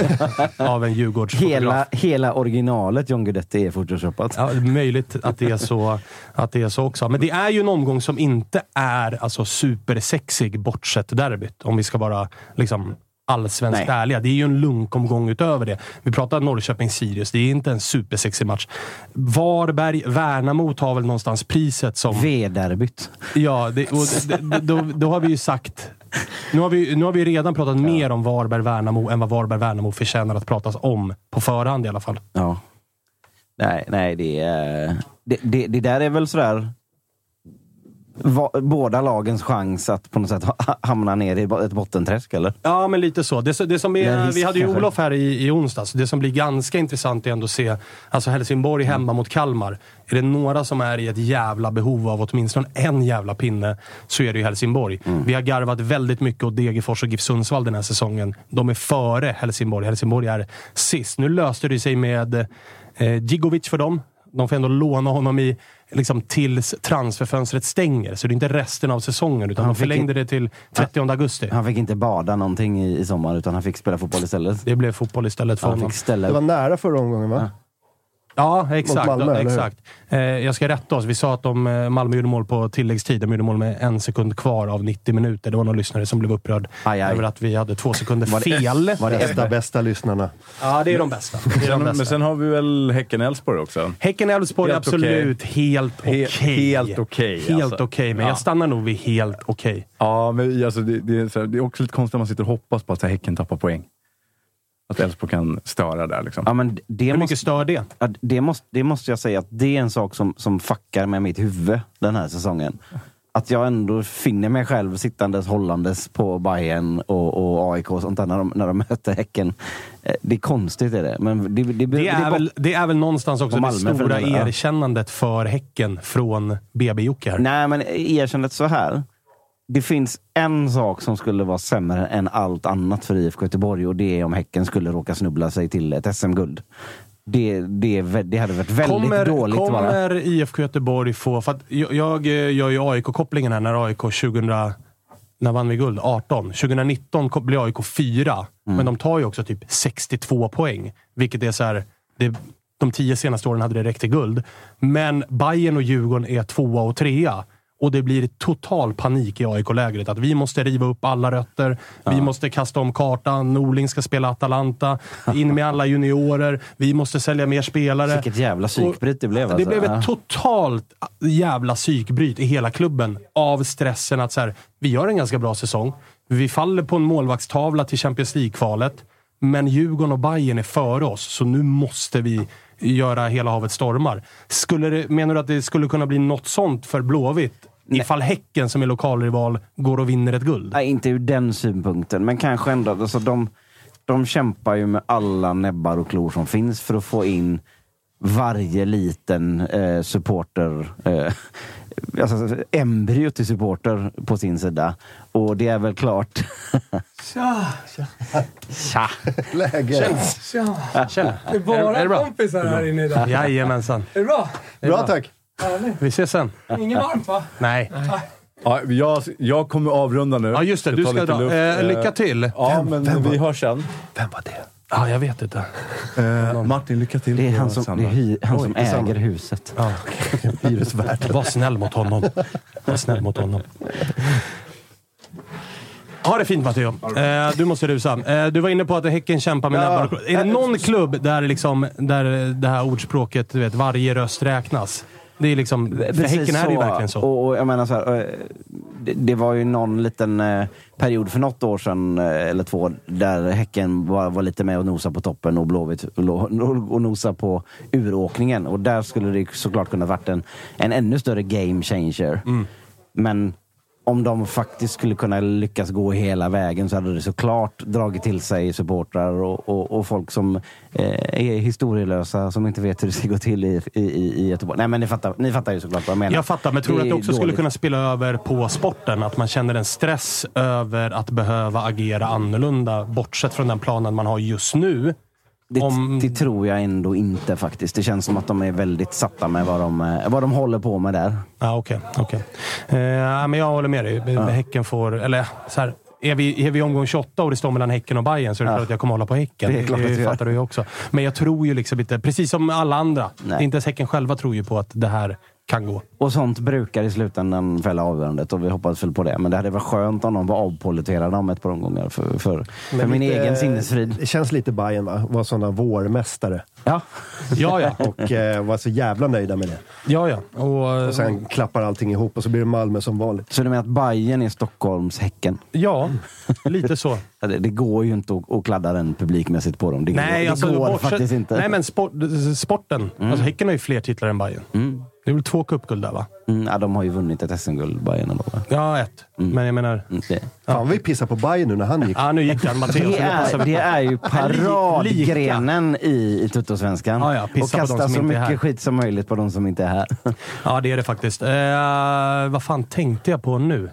av en Djurgårdsfotograf. hela, hela originalet John Guidetti är photoshopat. Ja, möjligt att det, är så, att det är så också. Men det är ju en omgång som inte är alltså, supersexig, bortsett derbyt. Om vi ska vara liksom, allsvenskt Nej. ärliga. Det är ju en lunkomgång utöver det. Vi pratar Norrköping-Sirius. Det är inte en supersexig match. Varberg-Värnamo tar väl någonstans priset som... V-derbyt. Ja, det, och det, då, då har vi ju sagt... Nu har vi, nu har vi redan pratat mer om Varberg-Värnamo än vad Varberg-Värnamo förtjänar att pratas om. På förhand i alla fall. Ja. Nej, nej det, är, det, det, det där är väl sådär... Va, båda lagens chans att på något sätt ha, hamna ner i ett bottenträsk, eller? Ja, men lite så. Det, det som är, risk, vi hade ju kanske. Olof här i, i onsdags. Det som blir ganska intressant är ändå att se alltså Helsingborg Mm. hemma mot Kalmar. Är det några som är i ett jävla behov av åtminstone en jävla pinne så är det ju Helsingborg. Mm. Vi har garvat väldigt mycket åt Degerfors och GIF Sundsvall den här säsongen. De är före Helsingborg. Helsingborg är sist. Nu löste det sig med eh, Gigovic för dem. De får ändå låna honom i liksom, tills transferfönstret stänger. Så det är inte resten av säsongen, utan Han de förlängde in- det till 30 augusti. Han fick inte bada någonting i, i sommar, utan han fick spela fotboll istället. Det blev fotboll istället för Han honom. fick ställa Det var nära förra omgången, va? Ja, exakt. Malmö, exakt. Eh, jag ska rätta oss. Vi sa att de, eh, Malmö gjorde mål på tilläggstid. De gjorde mål med en sekund kvar av 90 minuter. Det var någon lyssnare som blev upprörd Aj, aj. över att vi hade två sekunder Var det- fel. var det Bästa, bästa lyssnarna. Ja, det är de bästa. Det är de bästa. men sen har vi väl Häcken-Elfsborg också? Häcken-Elfsborg, absolut. Helt okej. He- helt okej, Helt alltså. okej, men Ja. jag stannar nog vid helt okej. Ja, men alltså, det, det, är det är också lite konstigt att man sitter och hoppas på att Häcken tappar poäng. Att Elfsborg kan störa där. Liksom. Ja, men det, Hur måste, mycket stör det? ja, det, måste, det måste jag säga att det är en sak som, som fuckar med mitt huvud den här säsongen. att jag ändå finner mig själv sittandes hållandes på Bayern och, och AIK och sånt där när de, när de (laughs) möter Häcken. Eh, Det är konstigt är det. Men det, det, Det är, väl, det är väl någonstans också det stora erkännandet för Häcken från BB-Jocke. Nej, men erkännet så här. Det finns en sak som skulle vara sämre än allt annat för IFK Göteborg och det är om Häcken skulle råka snubbla sig till ett SM-guld. Det, det, det hade varit väldigt kommer, dåligt. bara. Kommer IFK Göteborg få... För jag, jag eh, gör ju AIK-kopplingen här när AIK 2000... När vann vi guld? 18. 2019 kom- blev AIK fyra, Mm. men de tar ju också typ 62 poäng. Vilket är så här... Det, de tio senaste åren hade det räckt till guld. Men Bayern och Djurgården är tvåa och trea. Och det blir total panik i AIK-lägret. Att vi måste riva upp alla rötter. Vi måste kasta om kartan. Norling ska spela Atalanta. In med alla juniorer. Vi måste sälja mer spelare. Vilket jävla psykbryt det blev. Det Alltså. blev ett Ja. totalt jävla psykbryt i hela klubben av stressen att så här, vi gör en ganska bra säsong. Vi faller på en målvaktstavla till Champions League-kvalet. Men Djurgården och Bayern är före oss, så nu måste vi göra hela havet stormar. Skulle det, menar du att det skulle kunna bli något sånt för Blåvitt? Ifall Häcken, som är lokalrival, går och vinner ett guld? Nej, inte ur den synpunkten, men kanske ändå. Alltså, de, de kämpar ju med alla näbbar och klor som finns för att få in varje liten eh, supporter, eh, (laughs) alltså embryo till supporter på sin sida. Och det är väl klart. (laughs) Tja! Tja! Läge. Tjena! Det är bara Är det bra? kompisar här inne idag. Jajamensan. Är det bra? Bra tack. Vi ses sen. Inget varmt va? Nej. Ja, jag, jag kommer avrunda nu. Ja, just det. Du ska lite dra. luft. Eh, lycka till. Ja, men vi hörs sen. Vem var det? Ja, jag vet inte. Eh, Martin, lycka till. Det är han som, det är hy, han Oj, som äger huset. Ja. Hyresvärd. Var snäll mot honom. Var snäll mot honom. Ha det fint Matteo. Eh, du måste rusa. Eh, du var inne på att Häcken kämpar med Ja. näbbar och klor. Är det någon klubb där, liksom, där det här ordspråket, du vet, varje röst räknas? Det är liksom, för Häcken är det ju verkligen så. Och, och jag menar så här, eh, det, det var ju någon liten eh, period för något år sedan, eh, eller två, där Häcken var, var lite med och nosa på toppen och Blåvitt (laughs) och nosa på uråkningen. Och där skulle det såklart kunna varit en, en ännu större game changer. Mm. Men om de faktiskt skulle kunna lyckas gå hela vägen så hade det såklart dragit till sig supportrar och, och, och folk som eh, är historielösa, som inte vet hur det ska gå till i, i, i Göteborg. Nej, men ni fattar, ni fattar ju såklart vad jag menar. Jag fattar, men tror du att det också skulle dåligt. kunna spilla över på sporten? Att man känner en stress över att behöva agera annorlunda, bortsett från den planen man har just nu. Det, Om- det tror jag ändå inte faktiskt. Det känns som att de är väldigt satta med vad de, eh, vad de håller på med där. Ja, okej. okej. Eh, ja, men jag håller med dig. Häcken får... Eller så här, är vi, är vi omgång 28 och det står mellan Häcken och Bayern så är det Ja. klart att jag kommer hålla på Häcken. Det är klart du gör. fattar du ju också. Men jag tror ju liksom inte, precis som alla andra, Nej. inte ens Häcken själva tror ju på att det här kan gå. Och sånt brukar i slutändan fälla avgörandet och vi hoppas väl på det. Men det hade varit skönt om de var avpoliterade om ett par omgångar för, för, för min lite- egen sinnesfrid. Det känns lite Bayern va? Var sådana vårmästare. Ja, Ja, ja. (laughs) Och eh, var så jävla nöjda med det. ja, ja. Och, Och sen klappar allting ihop och så blir det Malmö som vanligt. så du menar att Bayern är Stockholms Häcken? ja, lite så. (laughs) Det, det går ju inte att, att kladda den publikmässigt på dem. Det går, Nej, det alltså, går bortsett- faktiskt inte. Nej, men sport, sporten. Alltså, häcken har ju fler titlar än Bayern. Mm. Det är väl två cupguld där, va? Mm, ja, de har ju vunnit ett SM-guld, Bayern ändå. va? Ja, ett. Men jag menar... Mm, det. Fan vi pissar på Bayern nu när han gick. Ja, nu gick han. Matteo. Det är, vi det är ju (laughs) paradgrenen i, i Tuttosvenskan. Ja, ja, och pissa på de kasta som så inte är mycket här. skit som möjligt på de som inte är här. Ja, det är det faktiskt. Eh, vad fan tänkte jag på nu?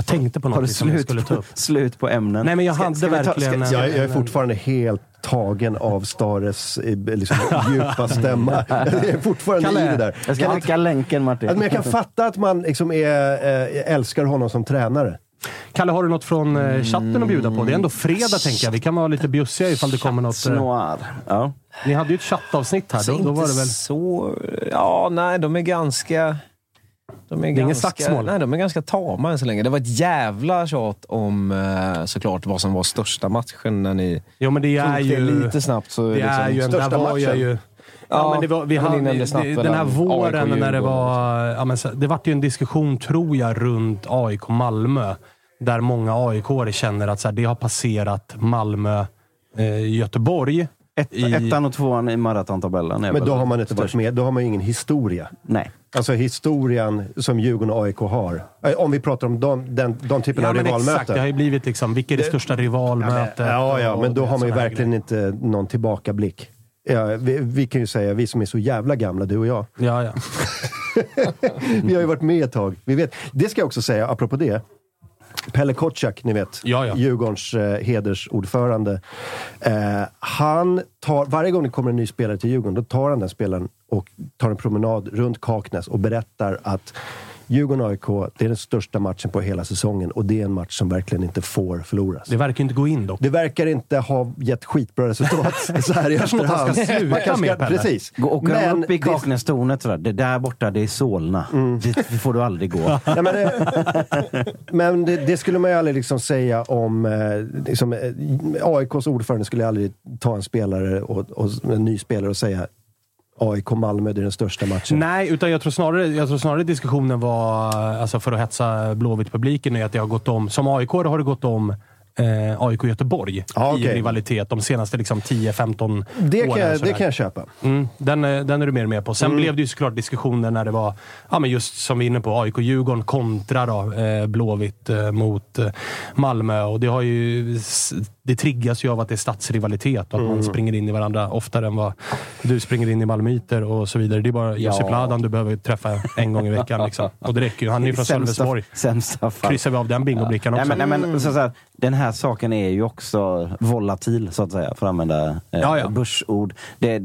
Jag tänkte på något som jag slut skulle ta på, upp. slut på ämnen? Nej, men jag Ska- hade ska vi ta- verkligen... ska- Jag, jag är fortfarande helt tagen av Stares eh, liksom, djupa stämma. (laughs) Jag är fortfarande i det där. Jag ska Jag- skicka länken Martin. Alltså, men jag kan fatta att man liksom är, eh, älskar honom som tränare. Kalle, har du något från eh, chatten att bjuda på? Det är ändå fredag, tänker jag. Vi kan vara lite bjussiga ifall det kommer något. Noir. Ja. ni hade ju ett chattavsnitt här. Alltså, Då, då var det väl... så... Ja, nej, de är ganska... De är, ingen ganska, slagsmål. Nej, de är ganska tama än så länge. Det var ett jävla tjat om eh, såklart vad som var största matchen när ni Jo, men det är det ju... lite snabbt. Så Det liksom, är ju där största var jag matchen. ju... Ja, Ja, men det var, vi hade, det, väl den här våren när det var... Ja, men, det vart ju en diskussion, tror jag, runt AIK Malmö. Där många aik känner att så här, det har passerat Malmö, eh, Göteborg. Ett, I- Ettan och tvåan i maratontabellen. Men då har man inte varit med. Då har man ju ingen historia. Nej. Alltså historien som Djurgården och AIK har. Om vi pratar om de, den, de typen Ja, av men exakt. rivalmöten. Det har ju blivit liksom, vilket är det största rivalmötet? Ja, ja, och men då det- har man ju verkligen inte någon tillbakablick. Ja, vi, vi kan ju säga, vi som är så jävla gamla, du och jag. Ja, ja. (laughs) Vi har ju varit med ett tag. Vi vet. Det ska jag också säga, apropå det. Pelle Kotschack, ni vet, Ja, ja. Djurgårdens eh, hedersordförande. Eh, han tar, varje gång det kommer en ny spelare till Djurgården, då tar han den spelaren och tar en promenad runt Kaknäs och berättar att Djurgården-AIK, det är den största matchen på hela säsongen och det är en match som verkligen inte får förloras. Det verkar inte gå in dock. Det verkar inte ha gett skitbra resultat (laughs) så här i efterhand. Man kanske ska-. Precis. Gå- Åker de upp i det- Mm. Kaknästornet det där borta det är Solna. Dit dit får du aldrig gå. (laughs) Ja, men det, men det, det skulle man ju aldrig liksom säga om... Eh, liksom, eh, AIKs ordförande skulle aldrig ta en spelare och, och en ny spelare och säga AIK Malmö, det är den största matchen. Nej, utan jag tror snarare, jag tror snarare diskussionen var, alltså för att hetsa Blåvitt-publiken, är att det har gått om. Som AIK har det gått om eh, AIK Göteborg Ja, i okej. rivalitet de senaste liksom, 10-15 Det kan, åren. jag, det kan jag köpa. Mm, den, är- den är du mer med på. Sen Mm. blev det ju såklart diskussioner när det var, ja men just som vi är inne på, AIK-Djurgården kontra då, eh, Blåvitt eh, mot eh, Malmö. Och det, har ju, det triggas ju av att det är stadsrivalitet och att Mm. man springer in i varandra oftare än vad du springer in i malmöiter och så vidare. Det är bara Josip Ja. Ladan du behöver träffa en gång i veckan. Liksom. Och det räcker ju. Han är ju från Sölvesborg. Sämsta fall. Kryssar vi av den bingobrickan Nej, också. men, nej, men, så, så här, den här saken är ju också volatil, så att säga, för att använda eh, Ja, ja. börsord. Det,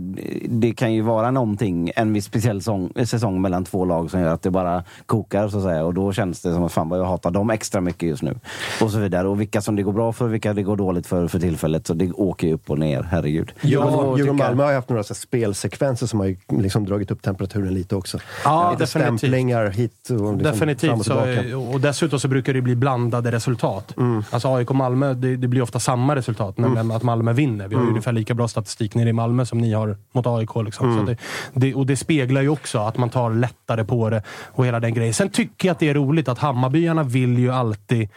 det kan ju vara någonting, en viss speciell sång, säsong mellan två lag som gör att det bara kokar, så att säga. Och då känns det som att fan vad jag hatar dem extra mycket just nu. Och så vidare. Och vilka som det går bra för, vilka det går dåligt för för tillfället. Så det åker ju upp och ner, herregud. Djurgården Och Djurgården tycker- Malmö har ju haft några så här spelsekvenser som har ju liksom dragit upp temperaturen lite också. Ja, lite definitivt. stämplingar hit och liksom fram Definitivt. och Så, och dessutom så brukar det bli blandade resultat. Mm. Alltså AIK och Malmö, det, det blir ofta samma resultat, nämligen att Malmö vinner. Vi har ju Mm. ungefär lika bra statistik nere i Malmö som ni har mot AIK. Liksom. Mm. Så det, det, och det speglar ju också att man tar lättare på det och hela den grejen. Sen tycker jag att det är roligt att Hammarbyarna vill ju alltid...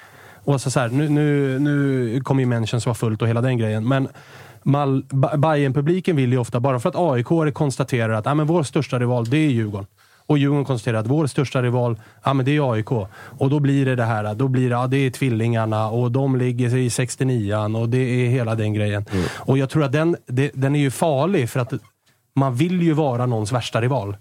Och alltså så här, nu, nu, nu kommer ju Mentions vara fullt och hela den grejen, men Mal, Ba- Bayern-publiken vill ju ofta, bara för att AIK konstaterar att ah, men vår största rival, det är Djurgården. Och Djurgården konstaterar att vår största rival, ja men det är AIK. Och då blir det det här, då blir det, ja det är tvillingarna och de ligger i 69an och det är hela den grejen. Och jag tror att den, det, den är ju farlig för att man vill ju vara någons värsta rival.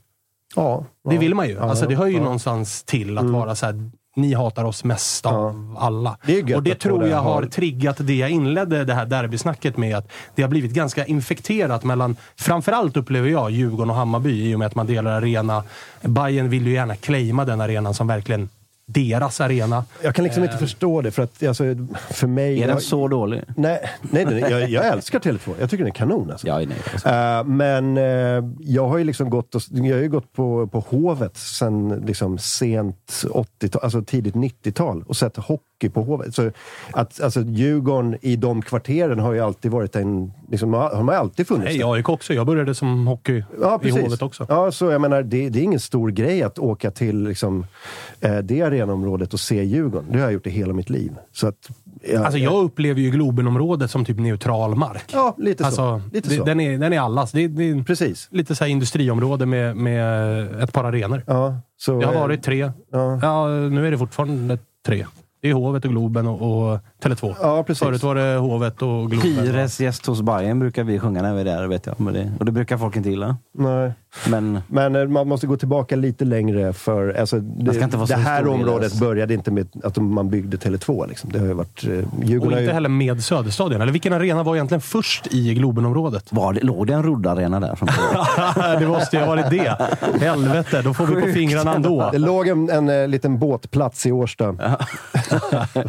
Ja, Det ja. vill man ju. Ja, alltså det hör ju ja. någonstans till att vara så här. Ni hatar oss mest av alla. Det och det tror jag har ha- triggat det jag inledde det här derbysnacket med. Att det har blivit ganska infekterat mellan, framförallt upplever jag, Djurgården och Hammarby i och med att man delar arena. Bayern vill ju gärna claima den arenan som verkligen deras arena. Jag kan liksom Eh. inte förstå det, för att alltså, för mig... Är den så dålig? Nej, nej, nej jag, jag älskar Tele2. Jag tycker den är kanon. Alltså. Ja, nej. Eh, men eh, jag har ju liksom gått, och, jag har ju gått på, på Hovet sen liksom sent 80-tal, alltså tidigt 90-tal och sett hockey på Hovet. Så att, alltså, Djurgården i de kvarteren har ju alltid varit en... Liksom, har, alltid funnits Nej, där. AIK också. Jag började som hockey Ja, i. Hovet också. Ja, så jag menar, det, det är ingen stor grej att åka till liksom, eh, det arenaområdet och se Djurgården. Det har jag gjort i hela mitt liv. Så att, ja, Alltså jag upplever ju Globenområdet som typ neutral mark. Ja, lite så. Alltså, Lite det, så. Den, är, den är allas. Det det Precis. lite så här industriområde med, med ett par arenor. Ja, så, Det har eh, varit tre. Ja. Ja, nu är det fortfarande tre. Det är Hovet och Globen och, och Tele2. Ja, precis. Förut var det Hovet och Globen. Pires gäst hos Bayern brukar vi sjunga när vi är där, vet jag. Men det, och det brukar folk inte gilla. Nej. Men Men eh, man måste gå tillbaka lite längre för... Alltså, det, ska inte vara så det här området började inte med att man byggde Tele2. Liksom. Det har ju varit... eh, Och Djurgården har inte ju, heller med Söderstadion. Eller vilken arena var egentligen först i Globenområdet? var det, låg det en roddarena där? Från (laughs) det måste ju ha varit det. Helvete, då får vi på fingrarna ändå. det låg en, en, eh, liten båtplats i Årsta. (laughs)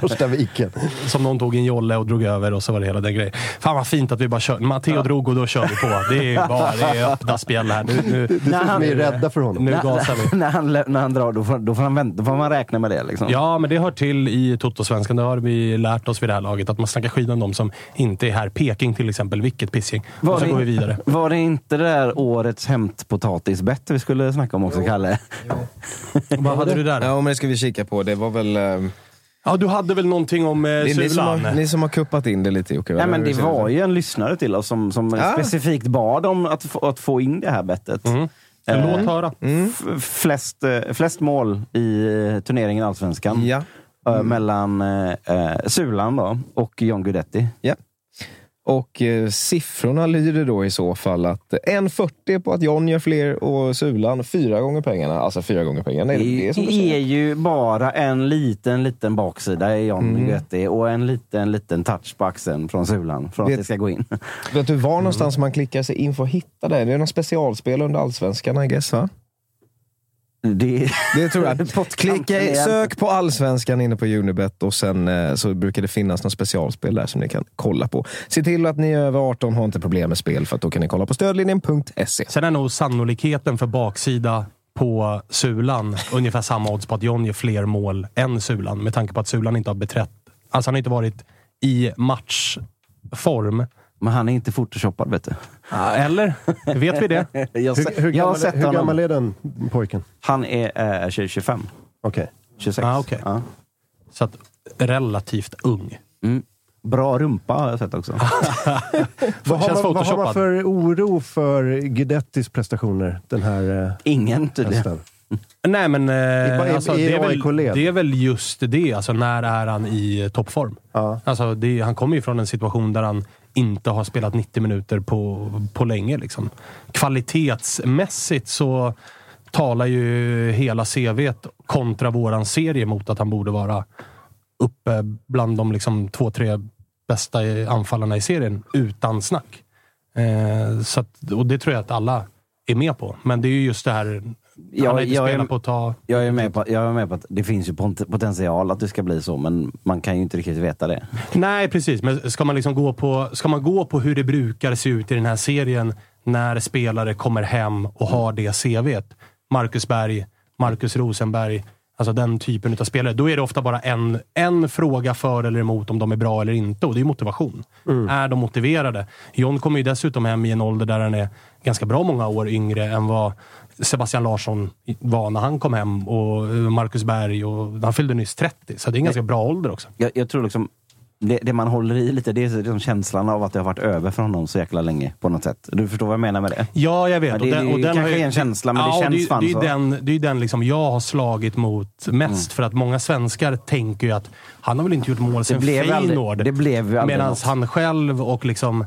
Årstaviken. Som någon tog en jolle och drog över och så var det hela den grejen. Fan vad fint att vi bara kör. Matteo drog och då kör vi på. Det är (laughs) bara det är öppna spjäll här. Nu, nu, Det ut som vi är rädda för honom. nu när, gasar vi. när, han, när han drar, då får, då, får han vänta, då får man räkna med det. Liksom. Ja, men det hör till i Toto-svenskan. Det har vi lärt oss vid det här laget. Att man snackar skit om de som inte är här. Peking till exempel. Vilket pissing. Och så det, går vi vidare. Var det inte det där årets hämtpotatisbett vi skulle snacka om också, Kalle? (laughs) Vad hade du där? Ja, men det ska vi kika på. Det var väl... eh, Ja, du hade väl någonting om eh, Det är ni som, har, ni som har kuppat in det lite Jocke. Nej, men det var ju en lyssnare till oss som, som Ja. specifikt bad om att få, att få in det här bettet. Mm. Eh, låt höra. F- flest, eh, flest mål i eh, turneringen Allsvenskan. Ja. Eh, Mellan eh, eh, Sulan då, och John Guidetti. ja. Och eh, siffrorna lyder då i så fall att 1,40 på att John gör fler och Sulan fyra gånger pengarna. Alltså fyra gånger pengarna. Är det det du Det är ju bara en liten, liten baksida i John Mm. Guidetti och en liten, liten touch på axeln från Sulan för att Det- det ska gå in. Vet du var någonstans man klickar sig in för att hitta det? Det är någon specialspel under Allsvenskan, I guess, va? Det, Det tror jag. (laughs) Klicka sök på Allsvenskan inne på Unibet och sen eh, så brukar det finnas något specialspel där som ni kan kolla på. Se till att ni är över 18 har inte problem med spel för att då kan ni kolla på stödlinjen.se. Sen är nog sannolikheten för baksida på Sulan ungefär samma odds på att John gör fler mål än Sulan. Med tanke på att Sulan inte har beträtt... Alltså han har inte varit i matchform. Men han är inte photoshoppad vet du. Eller? Vet vi det? (laughs) Jag, Hur, hur, jag har gammal, sett hur gammal är den pojken? Han är eh, 25. Okej. 26. Ah, okej. Ja. Så att relativt ung. Mm. Bra rumpa har jag sett också. (laughs) Vad, har man, vad har man för oro för Guidettis prestationer den här eh, Ingen tydligen. hösten? (laughs) Nej, men eh, alltså, det, är väl, det är väl just det. Alltså, när är han i toppform? Ja. Alltså, det, han kommer ju från en situation där han inte har spelat 90 minuter på, på länge. Liksom. Kvalitetsmässigt så talar ju hela CVt kontra våran serie mot att han borde vara uppe bland de liksom, två, tre bästa anfallarna i serien, utan snack. Eh, så att, och det tror jag att alla är med på. Men det är ju just det här... Jag- jag är- på ta... Jag är, med på, jag är med på att det finns ju pot- potential att det ska bli så, men man kan ju inte riktigt veta det. (laughs) Nej, precis. Men ska man, liksom gå på, ska man gå på hur det brukar se ut i den här serien när spelare kommer hem och har det CVt. Marcus Berg, Marcus Rosenberg. Alltså den typen av spelare. Då är det ofta bara en, en fråga för eller emot om de är bra eller inte. Och det är motivation. Är de motiverade? John kommer ju dessutom hem i en ålder där han är ganska bra många år yngre än vad Sebastian Larsson var när han kom hem. Och Marcus Berg. Och han fyllde nyss 30. Så det är en ganska bra ålder också. Jag, jag tror liksom det, det man håller i lite, det är liksom känslan av att det har varit över för honom så jäkla länge på något sätt. Du förstår vad jag menar med det? Ja, jag vet. Ja, det- det är ju kanske har ju- en känsla, men det ja, känns det, fan det är så. den, det är den liksom jag har slagit mot mest. För att många svenskar tänker ju att han har väl inte gjort mål sen Feyenoord. det Medan han själv och liksom...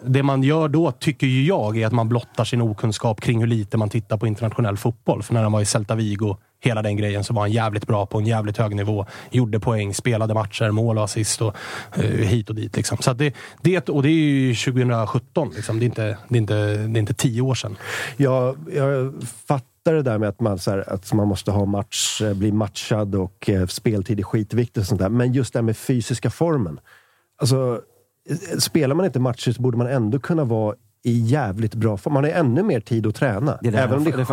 Det man gör då, tycker ju jag, är att man blottar sin okunskap kring hur lite man tittar på internationell fotboll. För när han var i Celta Vigo, hela den grejen, så var han jävligt bra på en jävligt hög nivå. Gjorde poäng, spelade matcher, mål och assist och eh, hit och dit. Liksom. Så att det, det, och det är ju 2017. Liksom. Det, är inte, det, är inte, det är inte tio år sedan. Jag, jag fattar det där med att man, så här, att man måste ha match, eh, bli matchad och eh, speltid är skitviktigt och sånt där. Men just det här med fysiska formen. Alltså, spelar man inte matcher så borde man ändå kunna vara i jävligt bra form. Man har ännu mer tid att träna. Det där- även om det är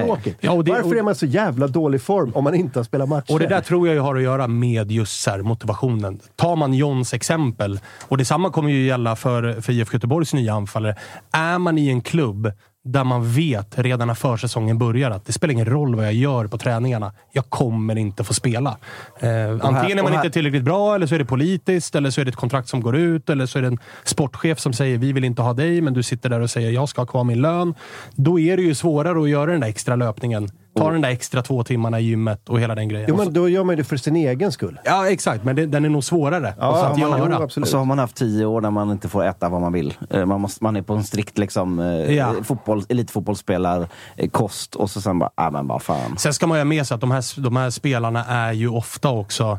skittråkigt. Ja, och det- Varför är man så jävla dålig form om man inte har spelat matcher? Och det där tror jag ju har att göra med just så här motivationen. Tar man Johns exempel, och detsamma kommer ju gälla för, för IFK Göteborgs nya anfallare. Är man i en klubb där man vet redan när försäsongen börjar att det spelar ingen roll vad jag gör på träningarna. Jag kommer inte få spela. Eh, antingen är man här- inte tillräckligt bra, eller så är det politiskt, eller så är det ett kontrakt som går ut, eller så är det en sportchef som säger vi vill inte ha dig, men du sitter där och säger jag ska ha kvar min lön. Då är det ju svårare att göra den där extra löpningen. Ta den där extra två timmarna i gymmet och hela den grejen. Jo, men då gör man ju det för sin egen skull. Ja, exakt. Men det, den är nog svårare Ja, att man- göra. jo, absolut. Och så har man haft tio år där man inte får äta vad man vill. Eh, Man, måste, man är på en strikt liksom, eh, Ja. fotboll, elitfotbollsspelarkost och så sen bara, ah, men vad fan. Sen ska man ju ha med sig att de här, de här spelarna är ju ofta också...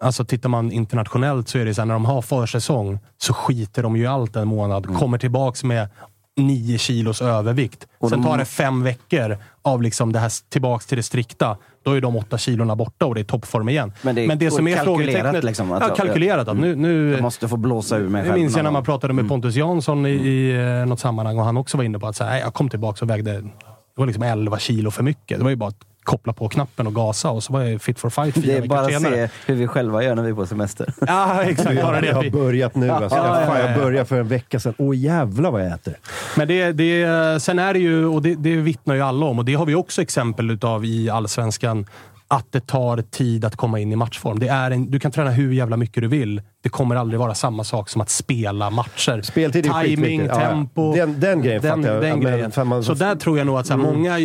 Alltså tittar man internationellt så är det så här, när de har försäsong så skiter de ju allt en månad. Kommer tillbaks med nio kilos övervikt. Och Sen tar det fem veckor av liksom det här tillbaks till det strikta. Då är de åtta kilorna borta och det är toppform igen. Men det är som är frågetecknet... liksom, att- ja, kalkylerat. Att nu, nu, Jag måste få blåsa ur mig Jag själv. minns jag när man pratade med Pontus Jansson i, i eh, något sammanhang och han också var inne på att så här, "Nej, jag kom tillbaka och vägde det var liksom 11 kilo för mycket. Det var ju bara koppla på knappen och gasa och så var jag fit for fight fyra Det är bara att se hur vi själva gör när vi är på semester. (laughs) Ja, exakt. Bara det jag har börjat nu. Alltså. Ja, ja, ja, jag ja. började för en vecka sedan. Åh jävlar vad jag äter. men det, det, sen är det ju, och det, det vittnar ju alla om, och det har vi också exempel utav i allsvenskan. att det tar tid att komma in i matchform. Det är en, du kan träna hur jävla mycket du vill. Det kommer aldrig vara samma sak som att spela matcher. Speltid är Timing, skitviktigt. Ja, tempo. Den- den grejen den, fattar jag. den grejen. man- Så där tror jag nog att så här, Mm. många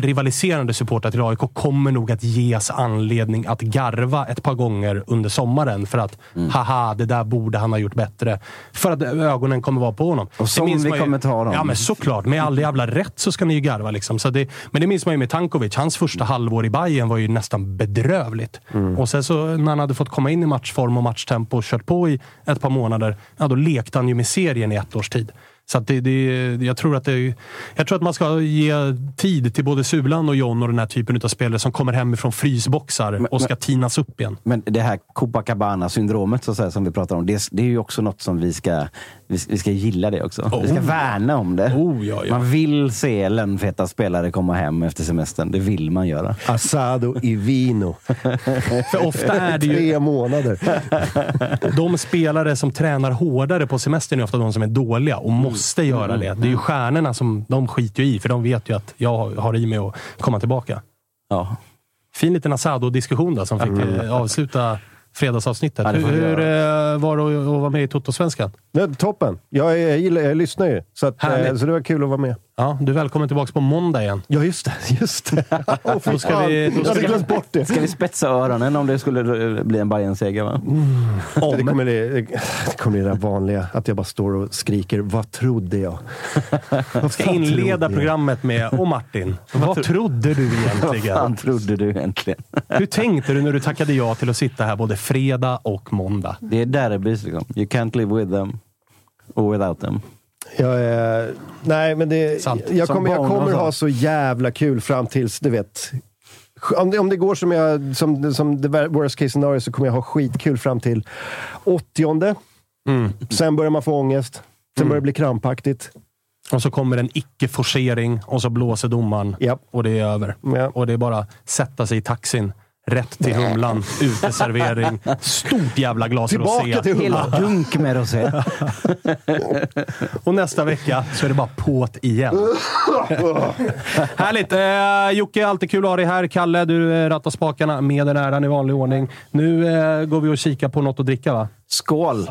rivaliserande supportrar till AIK kommer nog att ges anledning att garva ett par gånger under sommaren. För att, Mm. haha, det där borde han ha gjort bättre. För att ögonen kommer vara på honom. Och som vi man ju- kommer ta dem. Ja, men såklart. Med all jävla rätt så ska ni ju garva. Liksom. Så det, men det minns man ju med Tankovic. Hans första halvår i Bayern var ju nästan bedrövligt. Mm. Och sen så när han hade fått komma in i matchform och matchtempo och kört på i ett par månader, ja, då lekte han ju med serien i ett års tid. Så att det, det, jag, tror att det, jag tror att man ska ge tid till både Sulan och John och den här typen av spelare som kommer hem från frysboxar och ska tinas upp igen. Men det här Copacabana-syndromet så att säga, som vi pratar om, det, det är ju också något som vi ska, vi, vi ska gilla det också. Vi ska Oh. värna om det. Oh, ja, ja. Man vill se lönnfeta spelare komma hem efter semestern. Det vill man göra. Asado i vino. (laughs) För ofta är det ju... Tre månader. De spelare som tränar hårdare på semestern är ofta de som är dåliga och måste göra det. Det är ju stjärnorna som de skiter ju i, för de vet ju att jag har i mig att komma tillbaka. Ja. Fin liten Asado-diskussion då, som fick eh, avsluta fredagsavsnittet. Ja, hur hur eh, var det att vara med i Toto-svenskan? Toppen. Jag, är- jag, gillar, jag lyssnar ju. Så, att, eh, så det var kul att vara med. Ja, du är välkommen tillbaka på måndag igen. Ja, just det. Just det. Fy (laughs) Då ska fan. vi- då jag ska hade glömt bort det. Ska vi spetsa öronen om det skulle bli en Bayern-seger? Va? Det kommer det, det kommer det där vanliga, att jag bara står och skriker “Vad trodde jag?” Jag ska inleda programmet med “Och Martin, vad trodde du Vad egentligen? fan trodde du egentligen? Hur tänkte du när du tackade ja till att sitta här både fredag och måndag?” Det är derbys liksom. You can't live with them or without them. Jag är, nej, men det, Sant. jag kommer, jag kommer sa. ha så jävla kul fram tills, du vet... Om det, om det går som, jag, som, som the worst case scenario så kommer jag ha skitkul fram till 80 Mm. Sen börjar man få ångest. Sen börjar det bli krampaktigt. Och så kommer en icke-forcering och så blåser domaren Japp. och det är över. Ja. Och det är bara sätta sig i taxin, rätt till Humlan, uteservering, (laughs) stort jävla glas Tillbaka rosé. till Hela Humlan. dunk med rosé. Och nästa vecka så är det bara påt igen. (laughs) Härligt! Eh, Jocke, alltid kul att ha dig här. Kalle, du eh, rattar spakarna med den äran i vanlig ordning. Nu eh, går vi och kikar på något att dricka, va? Skål!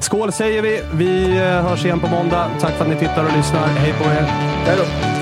Skål säger vi! Vi eh, hörs igen på måndag. Tack för att ni tittar och lyssnar. Hej på er! Hej då.